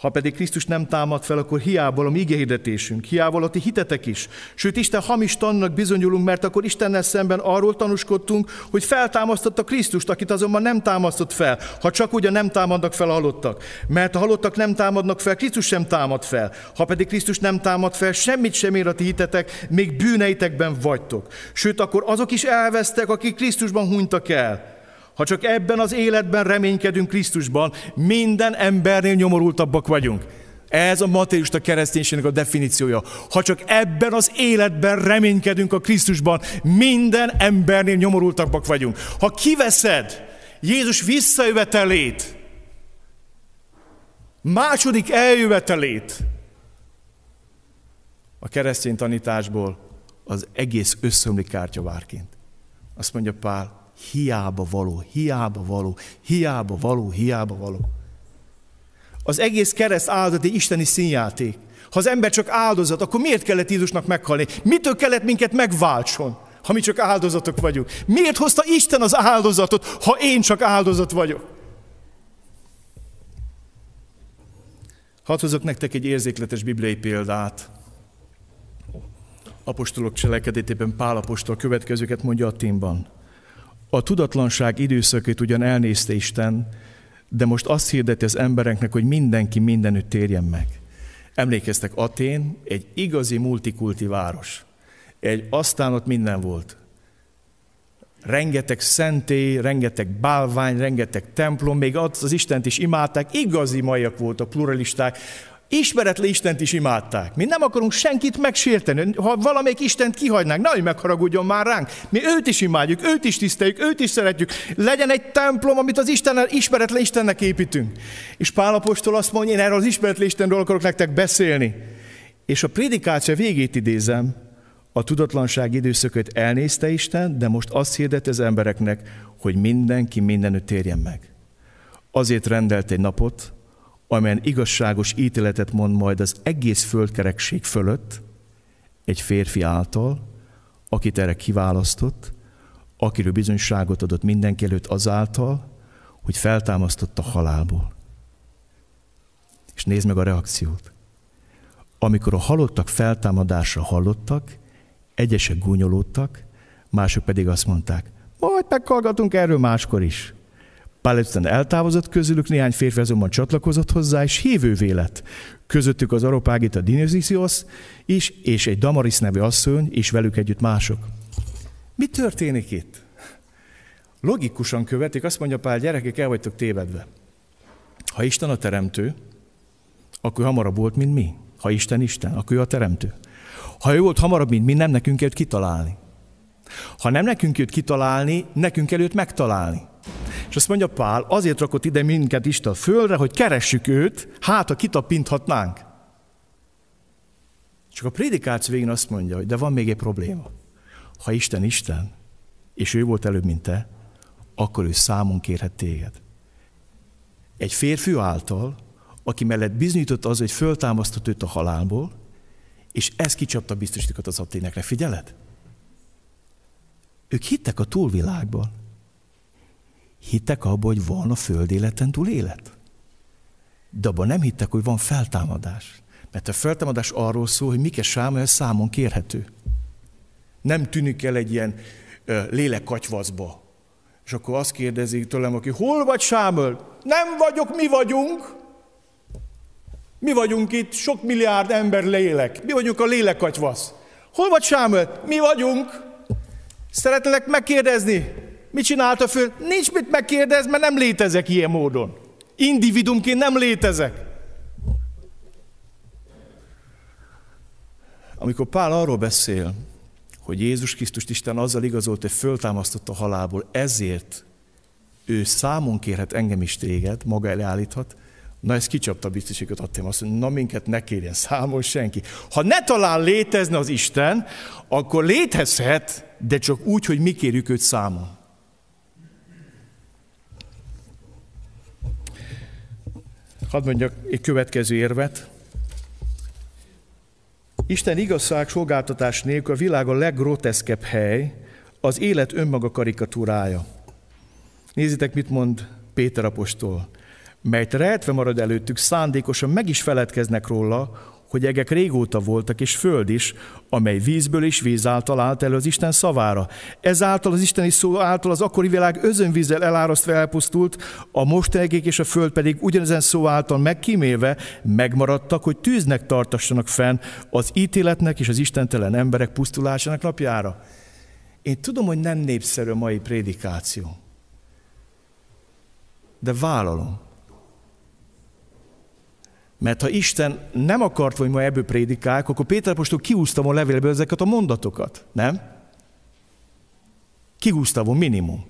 Ha pedig Krisztus nem támad fel, akkor hiába a mi hirdetésünk, hiába a ti hitetek is. Sőt, Isten hamis tannak bizonyulunk, mert akkor Istennel szemben arról tanúskodtunk, hogy feltámasztotta Krisztust, akit azonban nem támasztott fel, ha csak ugye nem támadnak fel a halottak. Mert a halottak nem támadnak fel, Krisztus sem támad fel. Ha pedig Krisztus nem támad fel, semmit sem ér a ti hitetek, még bűneitekben vagytok. Sőt, akkor azok is elvesztek, akik Krisztusban hunytak el. Ha csak ebben az életben reménykedünk Krisztusban, minden embernél nyomorultabbak vagyunk. Ez a materialista kereszténységnek a definíciója. Ha csak ebben az életben reménykedünk a Krisztusban, minden embernél nyomorultabbak vagyunk. Ha kiveszed Jézus visszajövetelét, második eljövetelét a keresztény tanításból, az egész összömlik kártyavárként. Azt mondja Pál, hiába való, hiába való, hiába való, hiába való. Az egész kereszt áldozat egy isteni színjáték. Ha az ember csak áldozat, akkor miért kellett Jézusnak meghalni? Mitől kellett minket megváltson, ha mi csak áldozatok vagyunk? Miért hozta Isten az áldozatot, ha én csak áldozat vagyok? Hadd hozok nektek egy érzékletes bibliai példát. Apostolok cselekedetében Pál apostol következőket mondja a témban. A tudatlanság időszakét ugyan elnézte Isten, de most azt hirdeti az embereknek, hogy mindenki mindenütt térjen meg. Emlékeztek, Atén egy igazi multikulti város. Egy, aztán ott minden volt. Rengeteg szentély, rengeteg bálvány, rengeteg templom, még az, az Istent is imádták, igazi majak voltak, pluralisták. Ismeretlen Istent is imádták. Mi nem akarunk senkit megsérteni. Ha valamelyik Istent kihagynánk, nehogy megharagudjon már ránk. Mi őt is imádjuk, őt is tiszteljük, őt is szeretjük. Legyen egy templom, amit az Istennel, ismeretlen Istennek építünk. És Pálapostól azt mondja, én erről az ismeretlen Istenről akarok nektek beszélni. És a prédikáció végét idézem, A tudatlanság időszakot elnézte Isten, de most azt hirdet az embereknek, hogy mindenki mindenütt térjen meg. Azért rendelt egy napot, amelyen igazságos ítéletet mond majd az egész földkerekség fölött, egy férfi által, akit erre kiválasztott, akiről bizonyságot adott mindenki előtt azáltal, hogy feltámasztott a halálból. És nézd meg a reakciót. Amikor a halottak feltámadásra hallottak, egyesek gúnyolódtak, mások pedig azt mondták, majd meghallgatunk erről máskor is. Pál eltávozott közülük, néhány férfi azonban csatlakozott hozzá, és hívővé lett. Közöttük az Aropágita Dionysios is, és egy Damaris nevű asszony, és velük együtt mások. Mi történik itt? Logikusan követik, azt mondja Pál, gyerekek, el vagytok tévedve. Ha Isten a teremtő, akkor hamarabb volt, mint mi. Ha Isten Isten, akkor ő a teremtő. Ha ő volt hamarabb, mint mi, nem nekünk kell kitalálni. Ha nem nekünk jött kitalálni, nekünk előtt megtalálni. És azt mondja Pál, azért rakott ide minket Isten a földre, hogy keressük őt, hát ha kitapinthatnánk. Csak a prédikáció végén azt mondja, hogy de van még egy probléma. Ha Isten Isten, és ő volt előbb, mint te, akkor ő számon kérhet téged. Egy férfi által, aki mellett bizonyított az, hogy föltámasztott őt a halálból, és ez kicsapta biztosítékot az aténekre. Figyeled? Ők hittek a túlvilágban. Hittek abban, hogy van a föld életen túl élet. De abban nem hittek, hogy van feltámadás. Mert a feltámadás arról szól, hogy Mike Sámuel számon kérhető. Nem tűnik el egy ilyen lélekkatyvaszba. És akkor azt kérdezi tőlem, aki, hol vagy Sámuel? Nem vagyok, mi vagyunk. Mi vagyunk itt, sok milliárd ember lélek. Mi vagyunk a lélekkatyvasz. Hol vagy Sámuel? Mi vagyunk. Szeretnélek megkérdezni, mit csinálta föl? Nincs mit megkérdezni, mert nem létezek ilyen módon. Individumként nem létezek. Amikor Pál arról beszél, hogy Jézus Krisztust Isten azzal igazolt, hogy föltámasztott a halálból, ezért ő számon kérhet engem is téged, maga elé állíthat, Na ez kicsapta a biztosítékot, adtam azt, hogy na minket ne kérjen számon senki. Ha ne talán létezne az Isten, akkor létezhet, de csak úgy, hogy mi kérjük őt számon. Hadd mondjak egy következő érvet. Isten igazság szolgáltatás nélkül a világ a leggroteszkebb hely, az élet önmaga karikatúrája. Nézzétek, mit mond Péter apostol melyet rejtve marad előttük, szándékosan meg is feledkeznek róla, hogy egek régóta voltak, és föld is, amely vízből és víz által állt elő az Isten szavára. Ezáltal az isteni szó által az akkori világ özönvízzel elárasztva elpusztult, a mostanegék és a föld pedig ugyanezen szó által megkímélve megmaradtak, hogy tűznek tartassanak fenn az ítéletnek és az istentelen emberek pusztulásának napjára. Én tudom, hogy nem népszerű a mai prédikáció, de vállalom, mert ha Isten nem akart, hogy ma ebből prédikálják, akkor Péter apostol kiúzta volna levélből ezeket a mondatokat, nem? Kihúzta volna minimum.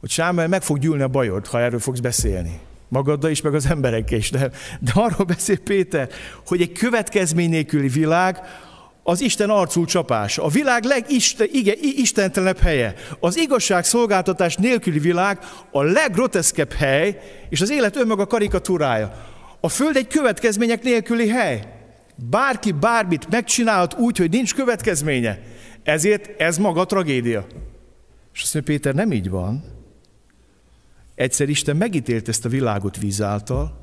Hogy Sámuel meg fog gyűlni a bajod, ha erről fogsz beszélni. Magaddal is, meg az emberekkel is. De, de arról beszél Péter, hogy egy következmény nélküli világ, az Isten arcul csapása, a világ legistentelenebb helye, az igazság szolgáltatás nélküli világ a leggroteszkebb hely, és az élet önmaga karikatúrája. A Föld egy következmények nélküli hely. Bárki bármit megcsinálhat úgy, hogy nincs következménye. Ezért ez maga tragédia. És azt mondja, Péter, nem így van. Egyszer Isten megítélt ezt a világot víz által,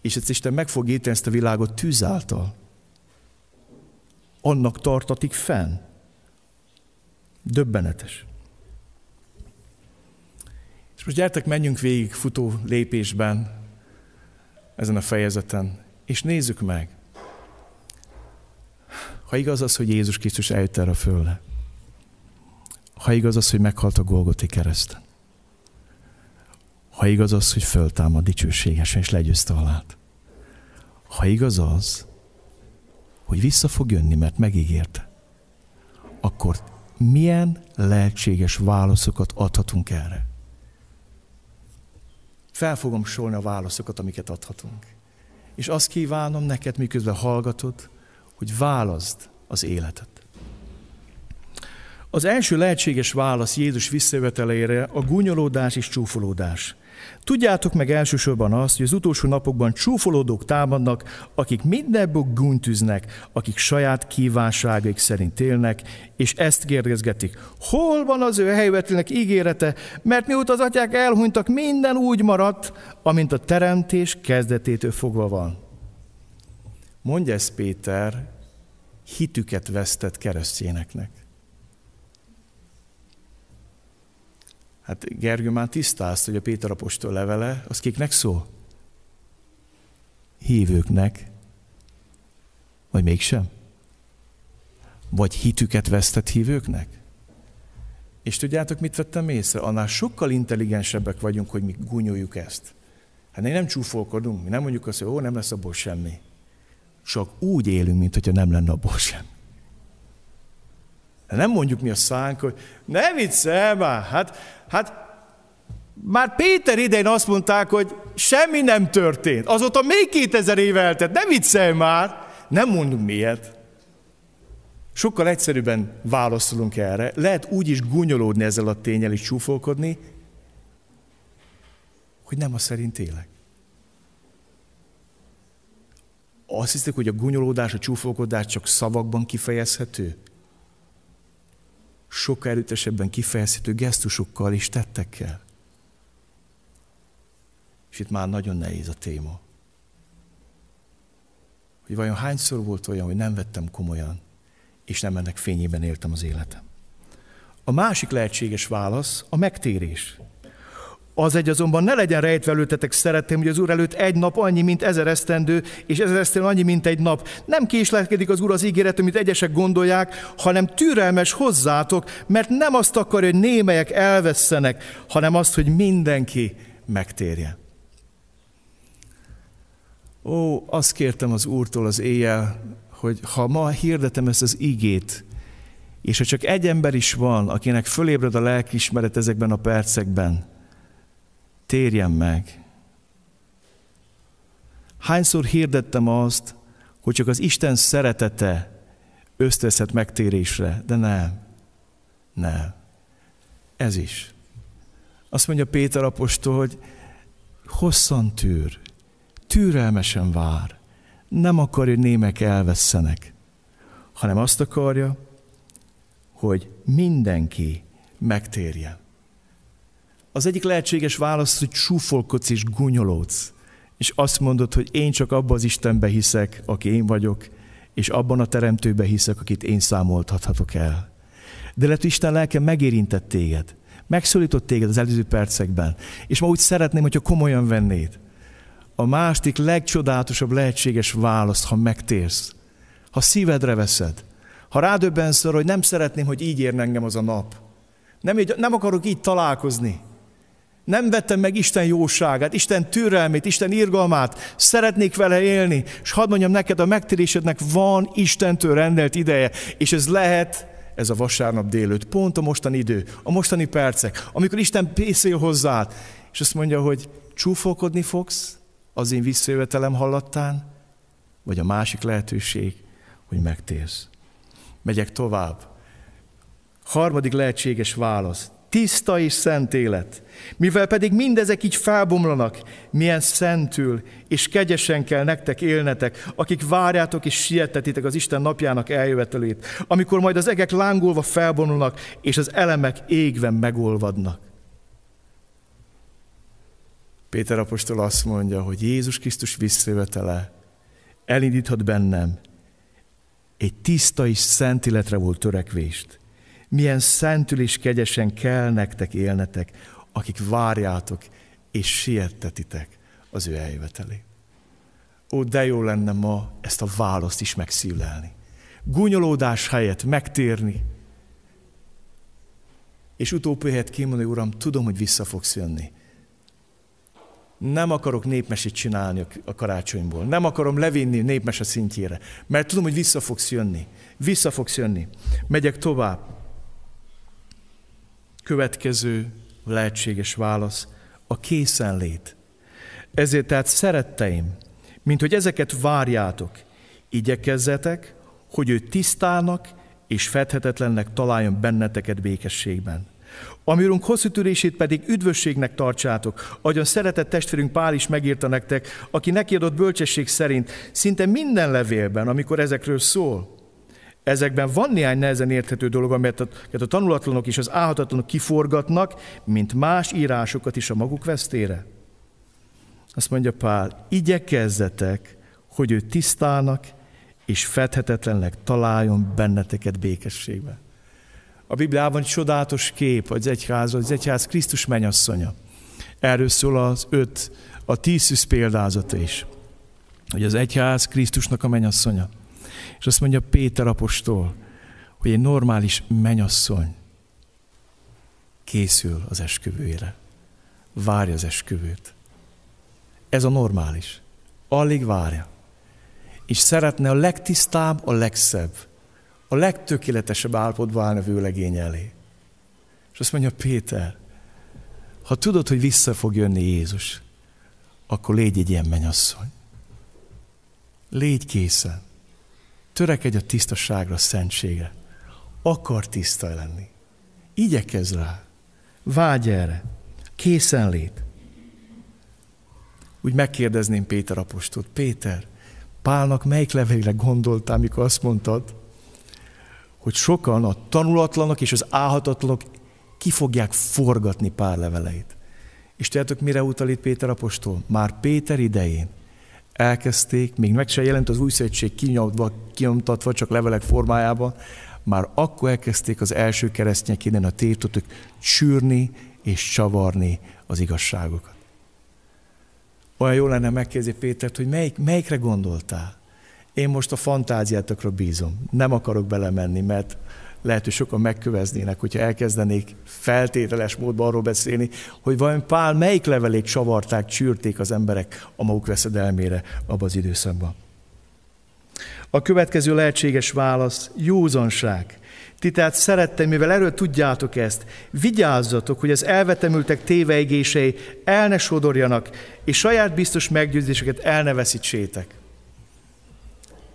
és egyszer Isten meg fog ítélni ezt a világot tűz által. Annak tartatik fenn. Döbbenetes. És most gyertek, menjünk végig futó lépésben ezen a fejezeten, és nézzük meg. Ha igaz az, hogy Jézus Krisztus eljött erre a földre, ha igaz az, hogy meghalt a Golgoti kereszten, ha igaz az, hogy föltámad dicsőségesen és legyőzte halált, ha igaz az, hogy vissza fog jönni, mert megígérte, akkor milyen lehetséges válaszokat adhatunk erre? Fel fogom sorolni a válaszokat, amiket adhatunk. És azt kívánom neked, miközben hallgatod, hogy válaszd az életet. Az első lehetséges válasz Jézus visszajövetelére a gúnyolódás és csúfolódás. Tudjátok meg elsősorban azt, hogy az utolsó napokban csúfolódók támadnak, akik mindenből gúnytűznek, akik saját kívánságaik szerint élnek, és ezt kérdezgetik. Hol van az ő helyvetelnek ígérete, mert mióta az atyák elhunytak, minden úgy maradt, amint a teremtés kezdetétől fogva van. Mondja ezt Péter, hitüket vesztett keresztjéneknek. Hát Gergő már tisztázta, hogy a Péter apostol levele, az kiknek szól? Hívőknek. Vagy mégsem? Vagy hitüket vesztett hívőknek? És tudjátok, mit vettem észre? Annál sokkal intelligensebbek vagyunk, hogy mi gúnyoljuk ezt. Hát mi nem csúfolkodunk, mi nem mondjuk azt, hogy ó, nem lesz abból semmi. Csak úgy élünk, mint nem lenne abból semmi. Nem mondjuk mi a szánk, hogy ne viccelj már, hát, hát már Péter idején azt mondták, hogy semmi nem történt. Azóta még 2000 év eltett, ne viccelj már. Nem mondunk miért. Sokkal egyszerűbben válaszolunk erre. Lehet úgy is gúnyolódni ezzel a tényel és csúfolkodni, hogy nem a szerint élek. Azt hiszek, hogy a gúnyolódás, a csúfolkodás csak szavakban kifejezhető? Sokkal erőtesebben kifejezhető gesztusokkal és tettekkel. És itt már nagyon nehéz a téma. Hogy vajon hányszor volt olyan, hogy nem vettem komolyan, és nem ennek fényében éltem az életem. A másik lehetséges válasz a megtérés. Az egy azonban ne legyen rejtve előtetek, szeretném, hogy az Úr előtt egy nap annyi, mint ezer esztendő, és ezer esztendő annyi, mint egy nap. Nem késlekedik az Úr az ígéret, amit egyesek gondolják, hanem türelmes hozzátok, mert nem azt akarja, hogy némelyek elvesztenek, hanem azt, hogy mindenki megtérje. Ó, azt kértem az Úrtól az éjjel, hogy ha ma hirdetem ezt az igét, és ha csak egy ember is van, akinek fölébred a lelkiismeret ezekben a percekben, térjen meg. Hányszor hirdettem azt, hogy csak az Isten szeretete ösztözhet megtérésre, de nem. Nem. Ez is. Azt mondja Péter apostol, hogy hosszan tűr, türelmesen vár. Nem akarja, hogy némek elvesszenek, hanem azt akarja, hogy mindenki megtérjen. Az egyik lehetséges válasz, hogy csúfolkodsz és gúnyolódsz, és azt mondod, hogy én csak abban az Istenbe hiszek, aki én vagyok, és abban a teremtőbe hiszek, akit én számoltathatok el. De lehet, hogy Isten lelke megérintett téged, megszólított téged az előző percekben, és ma úgy szeretném, hogyha komolyan vennéd. A másik legcsodálatosabb lehetséges válasz, ha megtérsz, ha szívedre veszed, ha rádöbbensz arra, hogy nem szeretném, hogy így érne engem az a nap. Nem, így, nem akarok így találkozni. Nem vettem meg Isten jóságát, Isten türelmét, Isten irgalmát, szeretnék vele élni, és hadd mondjam neked, a megtérésednek van Istentől rendelt ideje, és ez lehet ez a vasárnap délőtt, pont a mostani idő, a mostani percek, amikor Isten pészél hozzád, és azt mondja, hogy csúfolkodni fogsz az én visszajövetelem hallattán, vagy a másik lehetőség, hogy megtérsz. Megyek tovább. Harmadik lehetséges válasz tiszta és szent élet. Mivel pedig mindezek így felbomlanak, milyen szentül és kegyesen kell nektek élnetek, akik várjátok és sietetitek az Isten napjának eljövetelét, amikor majd az egek lángolva felbomlanak, és az elemek égven megolvadnak. Péter apostol azt mondja, hogy Jézus Krisztus visszajövetele elindíthat bennem egy tiszta és szent életre volt törekvést milyen szentül és kegyesen kell nektek élnetek, akik várjátok és siettetitek az ő eljövetelét. Ó, de jó lenne ma ezt a választ is megszívlelni. Gúnyolódás helyett megtérni, és utóbb helyett kimondani, Uram, tudom, hogy vissza fogsz jönni. Nem akarok népmesét csinálni a karácsonyból. Nem akarom levinni népmese szintjére, mert tudom, hogy vissza fogsz jönni. Vissza fogsz jönni. Megyek tovább. Következő lehetséges válasz a készenlét. Ezért tehát szeretteim, mint hogy ezeket várjátok, igyekezzetek, hogy ő tisztának és fedhetetlennek találjon benneteket békességben. Ami Urunk hosszú törését pedig üdvösségnek tartsátok, ahogyan szeretett testvérünk Pál is megírta nektek, aki neki adott bölcsesség szerint szinte minden levélben, amikor ezekről szól. Ezekben van néhány nehezen érthető dolog, amelyet a, tanulatlanok és az álhatatlanok kiforgatnak, mint más írásokat is a maguk vesztére. Azt mondja Pál, igyekezzetek, hogy ő tisztának és fedhetetlennek találjon benneteket békességbe. A Bibliában csodálatos kép az egyház, az egyház Krisztus menyasszonya. Erről szól az öt, a tíz példázata is. Hogy az egyház Krisztusnak a menyasszonya. És azt mondja Péter apostol, hogy egy normális menyasszony készül az esküvőjére. Várja az esküvőt. Ez a normális. Alig várja. És szeretne a legtisztább, a legszebb, a legtökéletesebb állapotba állni a vőlegény elé. És azt mondja Péter, ha tudod, hogy vissza fog jönni Jézus, akkor légy egy ilyen menyasszony. Légy készen. Törekedj a tisztaságra, a szentségre. Akar tiszta lenni. Igyekezz rá. Vágy erre. Készen lét. Úgy megkérdezném Péter apostolt. Péter, Pálnak melyik levélre gondoltál, mikor azt mondtad, hogy sokan a tanulatlanok és az álhatatlanok ki fogják forgatni pár leveleit. És tudjátok, mire utal itt Péter apostol? Már Péter idején elkezdték, még meg se jelent az új szövetség kinyomtatva, csak levelek formájában, már akkor elkezdték az első keresztények innen a tétotok csűrni és csavarni az igazságokat. Olyan jó lenne megkérdezni Pétert, hogy melyik, melyikre gondoltál? Én most a fantáziátokra bízom. Nem akarok belemenni, mert lehet, hogy sokan megköveznének, hogyha elkezdenék feltételes módban arról beszélni, hogy vajon Pál melyik levelék csavarták, csűrték az emberek a maguk veszedelmére abban az időszakban. A következő lehetséges válasz józanság. Ti tehát szerettem, mivel erről tudjátok ezt, vigyázzatok, hogy az elvetemültek téveigései el ne sodorjanak, és saját biztos meggyőzéseket el ne veszítsétek.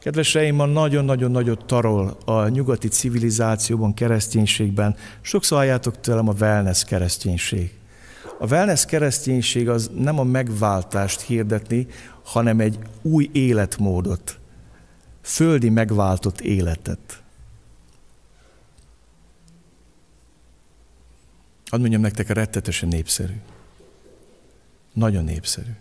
Kedveseim, ma nagyon-nagyon nagyot tarol a nyugati civilizációban, kereszténységben. Sokszor halljátok tőlem a wellness kereszténység. A wellness kereszténység az nem a megváltást hirdetni, hanem egy új életmódot, földi megváltott életet. Hadd mondjam nektek, a rettetesen népszerű. Nagyon népszerű.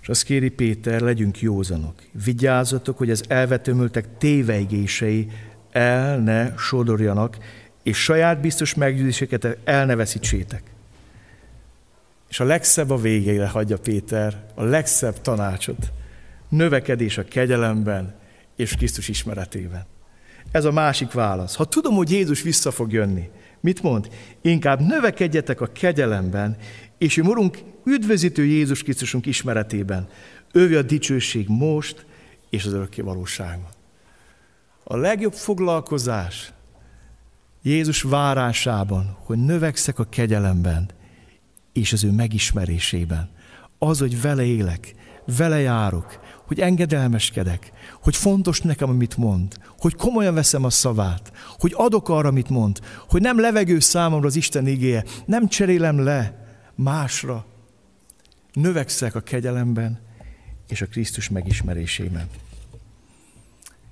És azt kéri Péter, legyünk józanok. Vigyázzatok, hogy az elvetömültek téveigései el ne sodorjanak, és saját biztos meggyőzéseket el ne veszítsétek. És a legszebb a végére hagyja Péter, a legszebb tanácsot. Növekedés a kegyelemben és Krisztus ismeretében. Ez a másik válasz. Ha tudom, hogy Jézus vissza fog jönni, mit mond? Inkább növekedjetek a kegyelemben, és ő Urunk üdvözítő Jézus Krisztusunk ismeretében. Ővé a dicsőség most és az örökké valóságban. A legjobb foglalkozás Jézus várásában, hogy növekszek a kegyelemben és az ő megismerésében. Az, hogy vele élek, vele járok, hogy engedelmeskedek, hogy fontos nekem, amit mond, hogy komolyan veszem a szavát, hogy adok arra, amit mond, hogy nem levegő számomra az Isten igéje, nem cserélem le másra, növekszek a kegyelemben és a Krisztus megismerésében.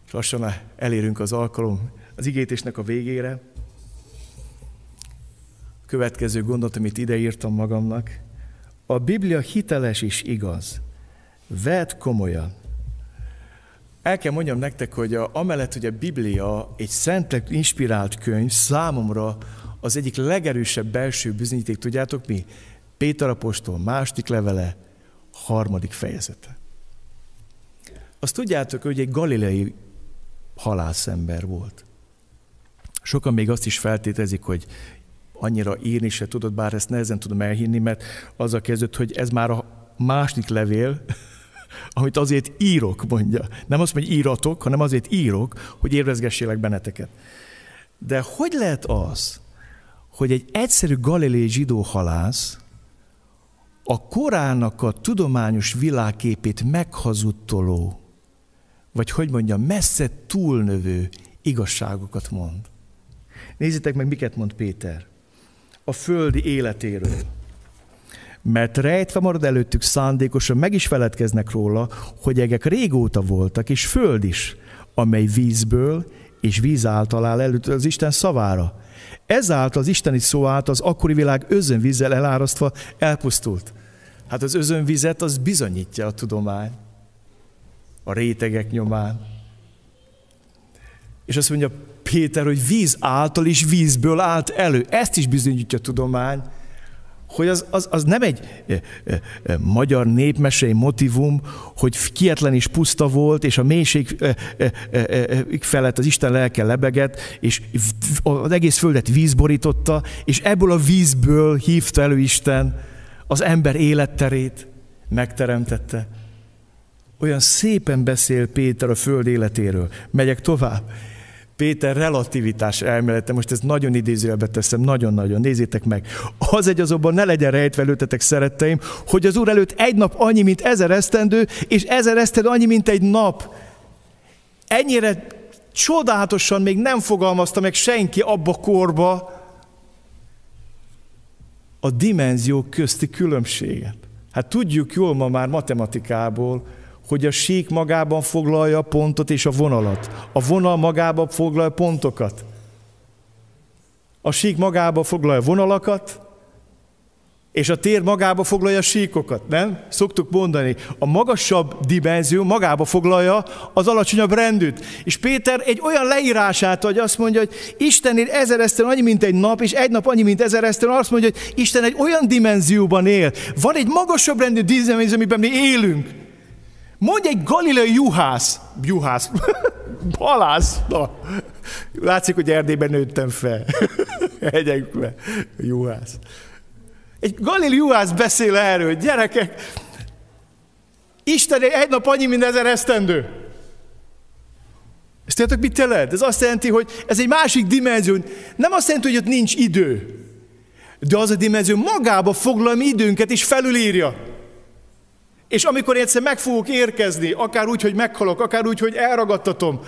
És lassan elérünk az alkalom, az igétésnek a végére. Következő gondot, amit ideírtam magamnak. A Biblia hiteles és igaz. Vedd komolyan. El kell mondjam nektek, hogy a, amellett, hogy a Biblia egy szentek inspirált könyv, számomra az egyik legerősebb belső bizonyíték, tudjátok mi? Péter apostol második levele, harmadik fejezete. Azt tudjátok, hogy egy galileai halászember volt. Sokan még azt is feltétezik, hogy annyira írni se tudod, bár ezt nehezen tudom elhinni, mert azzal kezdődött, hogy ez már a második levél, *laughs* amit azért írok, mondja. Nem azt mondja, íratok, hanem azért írok, hogy érvezgesselek benneteket. De hogy lehet az, hogy egy egyszerű galilei zsidó halász a korának a tudományos világképét meghazudtoló, vagy hogy mondjam, messze túlnövő igazságokat mond. Nézzétek meg, miket mond Péter. A földi életéről. Mert rejtve marad előttük szándékosan, meg is feledkeznek róla, hogy egek régóta voltak, és föld is, amely vízből és víz által áll előtt az Isten szavára. Ezáltal az isteni szó által az akkori világ özönvízzel elárasztva elpusztult. Hát az özönvizet az bizonyítja a tudomány. A rétegek nyomán. És azt mondja Péter, hogy víz által is vízből állt elő. Ezt is bizonyítja a tudomány hogy az, az, az nem egy e, e, e, magyar népmesei motivum, hogy kietlen és puszta volt, és a mélység e, e, e, felett az Isten lelke lebegett, és az egész földet víz borította, és ebből a vízből hívta elő Isten az ember életterét, megteremtette. Olyan szépen beszél Péter a föld életéről. Megyek tovább. Péter relativitás elmélete, most ezt nagyon idézőjelbe teszem, nagyon-nagyon, nézzétek meg. Az egy azonban ne legyen rejtve előtetek, szeretteim, hogy az Úr előtt egy nap annyi, mint ezer esztendő, és ezer esztendő annyi, mint egy nap. Ennyire csodálatosan még nem fogalmazta meg senki abba korba a dimenziók közti különbséget. Hát tudjuk jól ma már matematikából, hogy a sík magában foglalja a pontot és a vonalat. A vonal magában foglalja pontokat. A sík magába foglalja vonalakat, és a tér magába foglalja a síkokat, nem? Szoktuk mondani, a magasabb dimenzió magába foglalja az alacsonyabb rendűt. És Péter egy olyan leírását hogy azt mondja, hogy Isten ezer eszten annyi, mint egy nap, és egy nap annyi, mint ezer eszten, azt mondja, hogy Isten egy olyan dimenzióban él. Van egy magasabb rendű dimenzió, amiben mi élünk. Mondj egy galileai juhász, juhász, *laughs* halász, na, látszik, hogy Erdélyben nőttem fel, *laughs* hegyekbe, juhász. Egy galilei juhász beszél erről, gyerekek, Isten egy nap annyi, mint ezer esztendő. Ezt tudjátok, mit jelent? Ez azt jelenti, hogy ez egy másik dimenzió. Nem azt jelenti, hogy ott nincs idő. De az a dimenzió magába foglal mi időnket és felülírja. És amikor én egyszer meg fogok érkezni, akár úgy, hogy meghalok, akár úgy, hogy elragadtatom,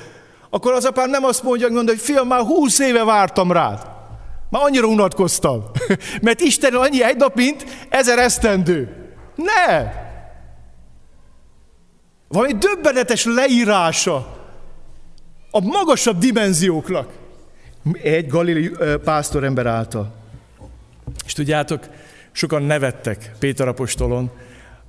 akkor az apám nem azt mondja hogy fiam, már húsz éve vártam rád. Már annyira unatkoztam. *laughs* Mert Isten annyi egy nap, mint ezer esztendő. Ne! Valami döbbenetes leírása a magasabb dimenzióknak. Egy galilei pásztorember által. És tudjátok, sokan nevettek Péter apostolon,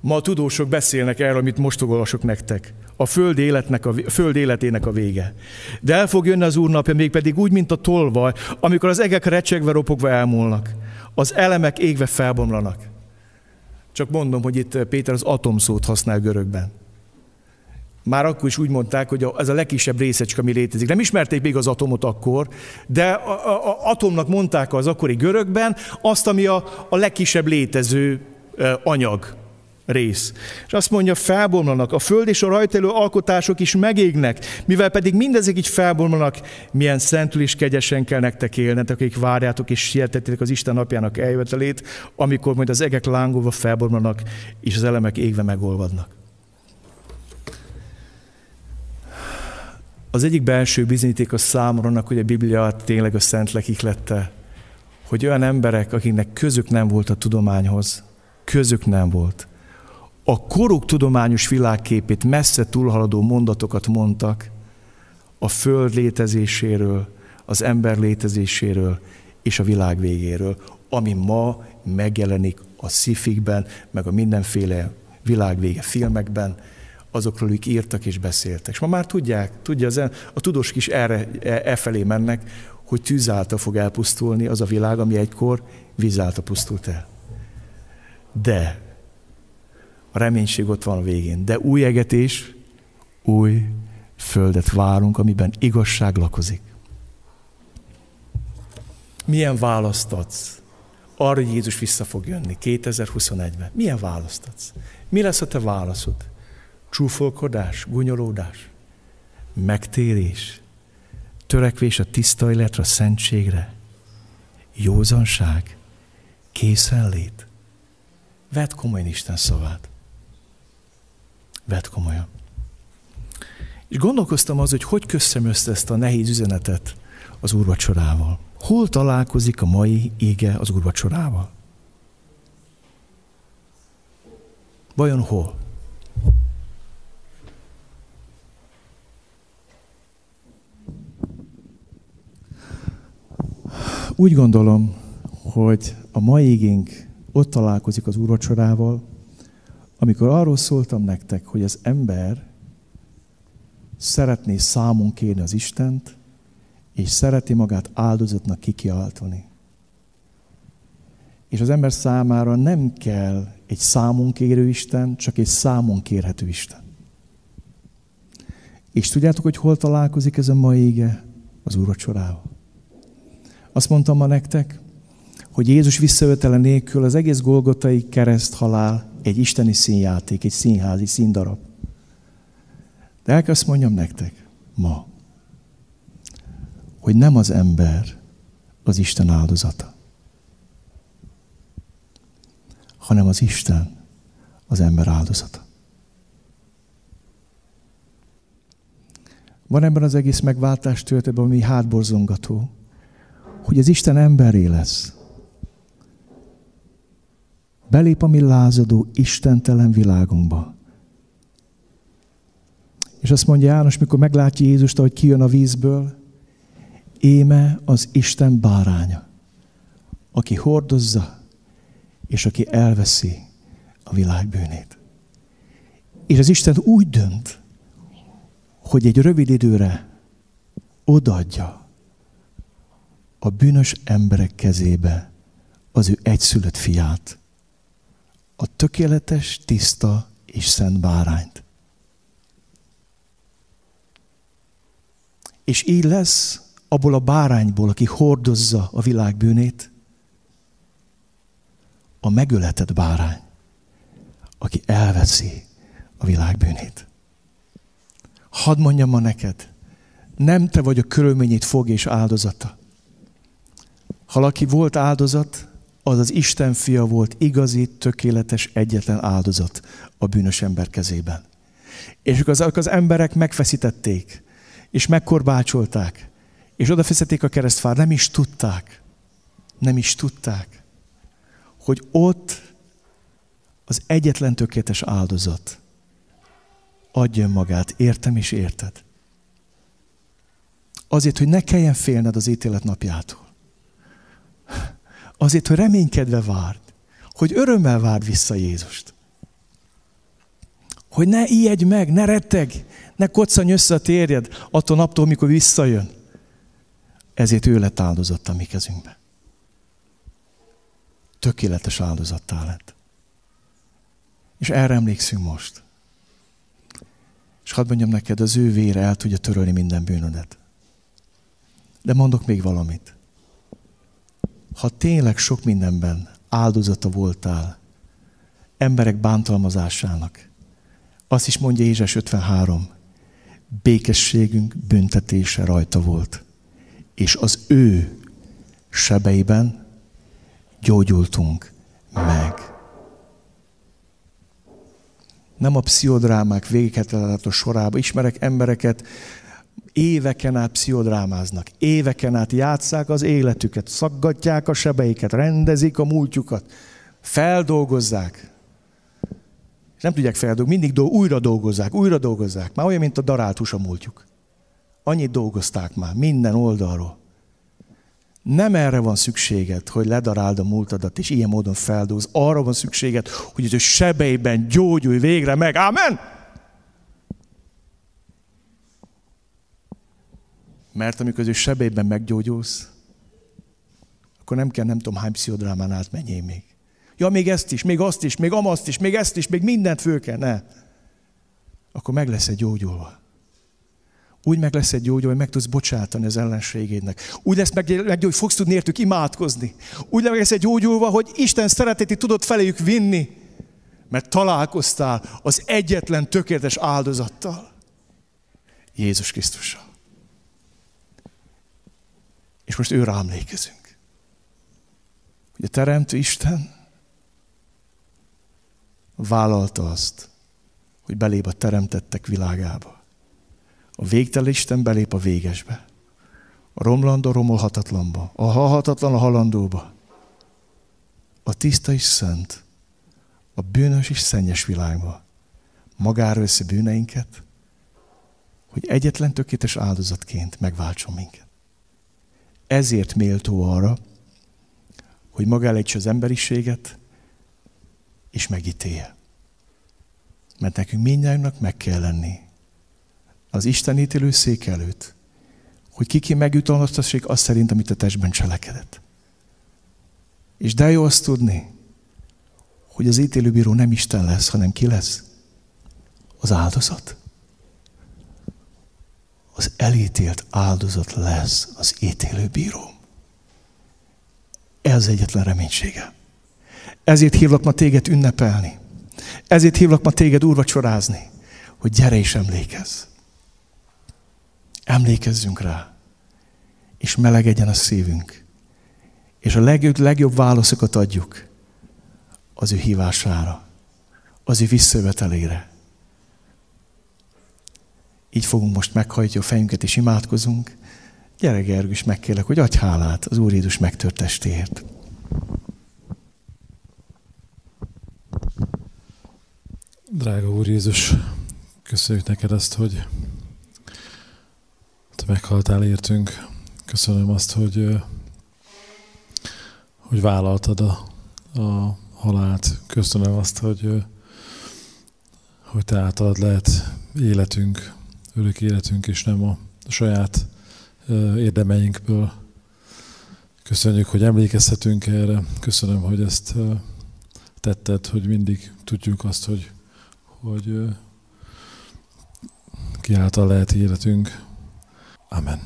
Ma a tudósok beszélnek erről, amit most olvasok nektek. A föld, életnek a, föld életének a vége. De el fog jönni az Úr napja, mégpedig úgy, mint a tolvaj, amikor az egek recsegve, ropogva elmúlnak. Az elemek égve felbomlanak. Csak mondom, hogy itt Péter az atomszót használ görögben. Már akkor is úgy mondták, hogy ez a legkisebb részecske, ami létezik. Nem ismerték még az atomot akkor, de a, a, a atomnak mondták az akkori görögben azt, ami a, a legkisebb létező anyag rész. És azt mondja, felbomlanak, a föld és a rajtelő alkotások is megégnek, mivel pedig mindezek így felbomlanak, milyen szentül és kegyesen kell nektek élnetek, akik várjátok és sietetek az Isten napjának eljövetelét, amikor majd az egek lángolva felbomlanak, és az elemek égve megolvadnak. Az egyik belső bizonyíték a számomra hogy a Biblia tényleg a szent lekik lette, hogy olyan emberek, akiknek közük nem volt a tudományhoz, közük nem volt, a koruk tudományos világképét messze túlhaladó mondatokat mondtak a föld létezéséről, az ember létezéséről és a világ végéről, ami ma megjelenik a szifikben, meg a mindenféle világvége filmekben, azokról ők írtak és beszéltek. És ma már tudják, tudja, az, a tudósok is erre, e, e felé mennek, hogy tűz által fog elpusztulni az a világ, ami egykor víz által pusztult el. De a reménység ott van a végén. De új egetés, új földet várunk, amiben igazság lakozik. Milyen választatsz arra, hogy Jézus vissza fog jönni 2021-ben? Milyen választatsz? Mi lesz a te válaszod? Csúfolkodás, gunyolódás, megtérés, törekvés a tiszta életre, a szentségre, józanság, készenlét. Vedd komolyan Isten szavát. Vedd komolyan. És gondolkoztam az, hogy hogy köszönöm össze ezt a nehéz üzenetet az úrvacsorával. Hol találkozik a mai ége az úrvacsorával? Vajon hol? Úgy gondolom, hogy a mai igénk ott találkozik az úrvacsorával, amikor arról szóltam nektek, hogy az ember szeretné számon kérni az Istent, és szereti magát áldozatnak kikiáltani. És az ember számára nem kell egy számon kérő Isten, csak egy számon kérhető Isten. És tudjátok, hogy hol találkozik ez a mai ége? Az úrvacsorával. Azt mondtam ma nektek, hogy Jézus visszavetele nélkül az egész Golgotai kereszt halál egy isteni színjáték, egy színházi színdarab. De el kell azt mondjam nektek ma, hogy nem az ember az Isten áldozata, hanem az Isten az ember áldozata. Van ebben az egész megváltás történetben, ami hátborzongató, hogy az Isten emberé lesz. Belép a mi lázadó, istentelen világunkba. És azt mondja János, mikor meglátja Jézust, hogy kijön a vízből, éme az Isten báránya, aki hordozza, és aki elveszi a világ bűnét. És az Isten úgy dönt, hogy egy rövid időre odaadja a bűnös emberek kezébe az ő egyszülött fiát, a tökéletes, tiszta és szent bárányt. És így lesz abból a bárányból, aki hordozza a világ bűnét, a megöletett bárány, aki elveszi a világ bűnét. Hadd mondjam ma neked, nem te vagy a körülményét fog és áldozata. Ha valaki volt áldozat, az az Isten fia volt igazi, tökéletes, egyetlen áldozat a bűnös ember kezében. És az, az emberek megfeszítették, és megkorbácsolták, és odafeszették a keresztfár, nem is tudták, nem is tudták, hogy ott az egyetlen tökéletes áldozat adja magát, értem és érted. Azért, hogy ne kelljen félned az ítélet napjától. Azért, hogy reménykedve várd, hogy örömmel várd vissza Jézust. Hogy ne ijedj meg, ne retteg, ne koccanj össze a térjed attól naptól, mikor visszajön. Ezért ő lett áldozott a mi kezünkbe. Tökéletes áldozattá lett. És erre emlékszünk most. És hadd mondjam neked, az ő vére el tudja törölni minden bűnödet. De mondok még valamit. Ha tényleg sok mindenben áldozata voltál emberek bántalmazásának, azt is mondja Ézses 53, békességünk büntetése rajta volt, és az ő sebeiben gyógyultunk meg. Nem a pszichodrámák a sorába. Ismerek embereket, éveken át pszichodrámáznak, éveken át játszák az életüket, szaggatják a sebeiket, rendezik a múltjukat, feldolgozzák. És nem tudják feldolgozni, mindig do- újra dolgozzák, újra dolgozzák. Már olyan, mint a darált hús a múltjuk. Annyit dolgozták már, minden oldalról. Nem erre van szükséged, hogy ledaráld a múltadat, és ilyen módon feldolgoz. Arra van szükséged, hogy az ő sebeiben gyógyulj végre meg. Amen! Mert amikor az ő sebeiben meggyógyulsz, akkor nem kell nem tudom hány pszichodrámán átmenjél még. Ja, még ezt is, még azt is, még amaszt is, még ezt is, még mindent föl kell. Ne. Akkor meg lesz egy gyógyulva. Úgy meg lesz egy gyógyulva, hogy meg tudsz bocsátani az ellenségédnek. Úgy lesz meg, meg hogy fogsz tudni értük imádkozni. Úgy lesz egy gyógyulva, hogy Isten szeretetét tudod feléjük vinni. Mert találkoztál az egyetlen tökéletes áldozattal. Jézus Krisztussal. És most őre emlékezünk. Hogy a Teremtő Isten vállalta azt, hogy belép a teremtettek világába. A végtelen Isten belép a végesbe. A romlandó romolhatatlanba. A halhatatlan a halandóba. A tiszta és szent. A bűnös és szennyes világba. Magára össze bűneinket, hogy egyetlen tökéletes áldozatként megváltson minket. Ezért méltó arra, hogy maga az emberiséget, és megítélje. Mert nekünk mindjárt meg kell lenni az Isten ítélő szék előtt, hogy kiki megjutalmaztassék azt szerint, amit a testben cselekedett. És de jó azt tudni, hogy az ítélőbíró nem Isten lesz, hanem ki lesz? Az áldozat. Az elítélt áldozat lesz az ítélőbíró. Ez egyetlen reménysége. Ezért hívlak ma téged ünnepelni. Ezért hívlak ma téged úrvacsorázni, hogy gyere és emlékezz. Emlékezzünk rá, és melegedjen a szívünk. És a legjobb, legjobb válaszokat adjuk az ő hívására, az ő visszajövetelére. Így fogunk most meghajtni a fejünket, és imádkozunk. Gyere, Gergős, megkérlek, hogy adj hálát az Úr Jézus megtört testéért. Drága Úr Jézus, köszönjük neked azt, hogy te meghaltál értünk. Köszönöm azt, hogy, hogy vállaltad a, a halált. Köszönöm azt, hogy, hogy te általad lehet életünk, örök életünk, és nem a saját érdemeinkből. Köszönjük, hogy emlékezhetünk erre. Köszönöm, hogy ezt tetted, hogy mindig tudjuk azt, hogy hogy ki által lehet életünk. Amen.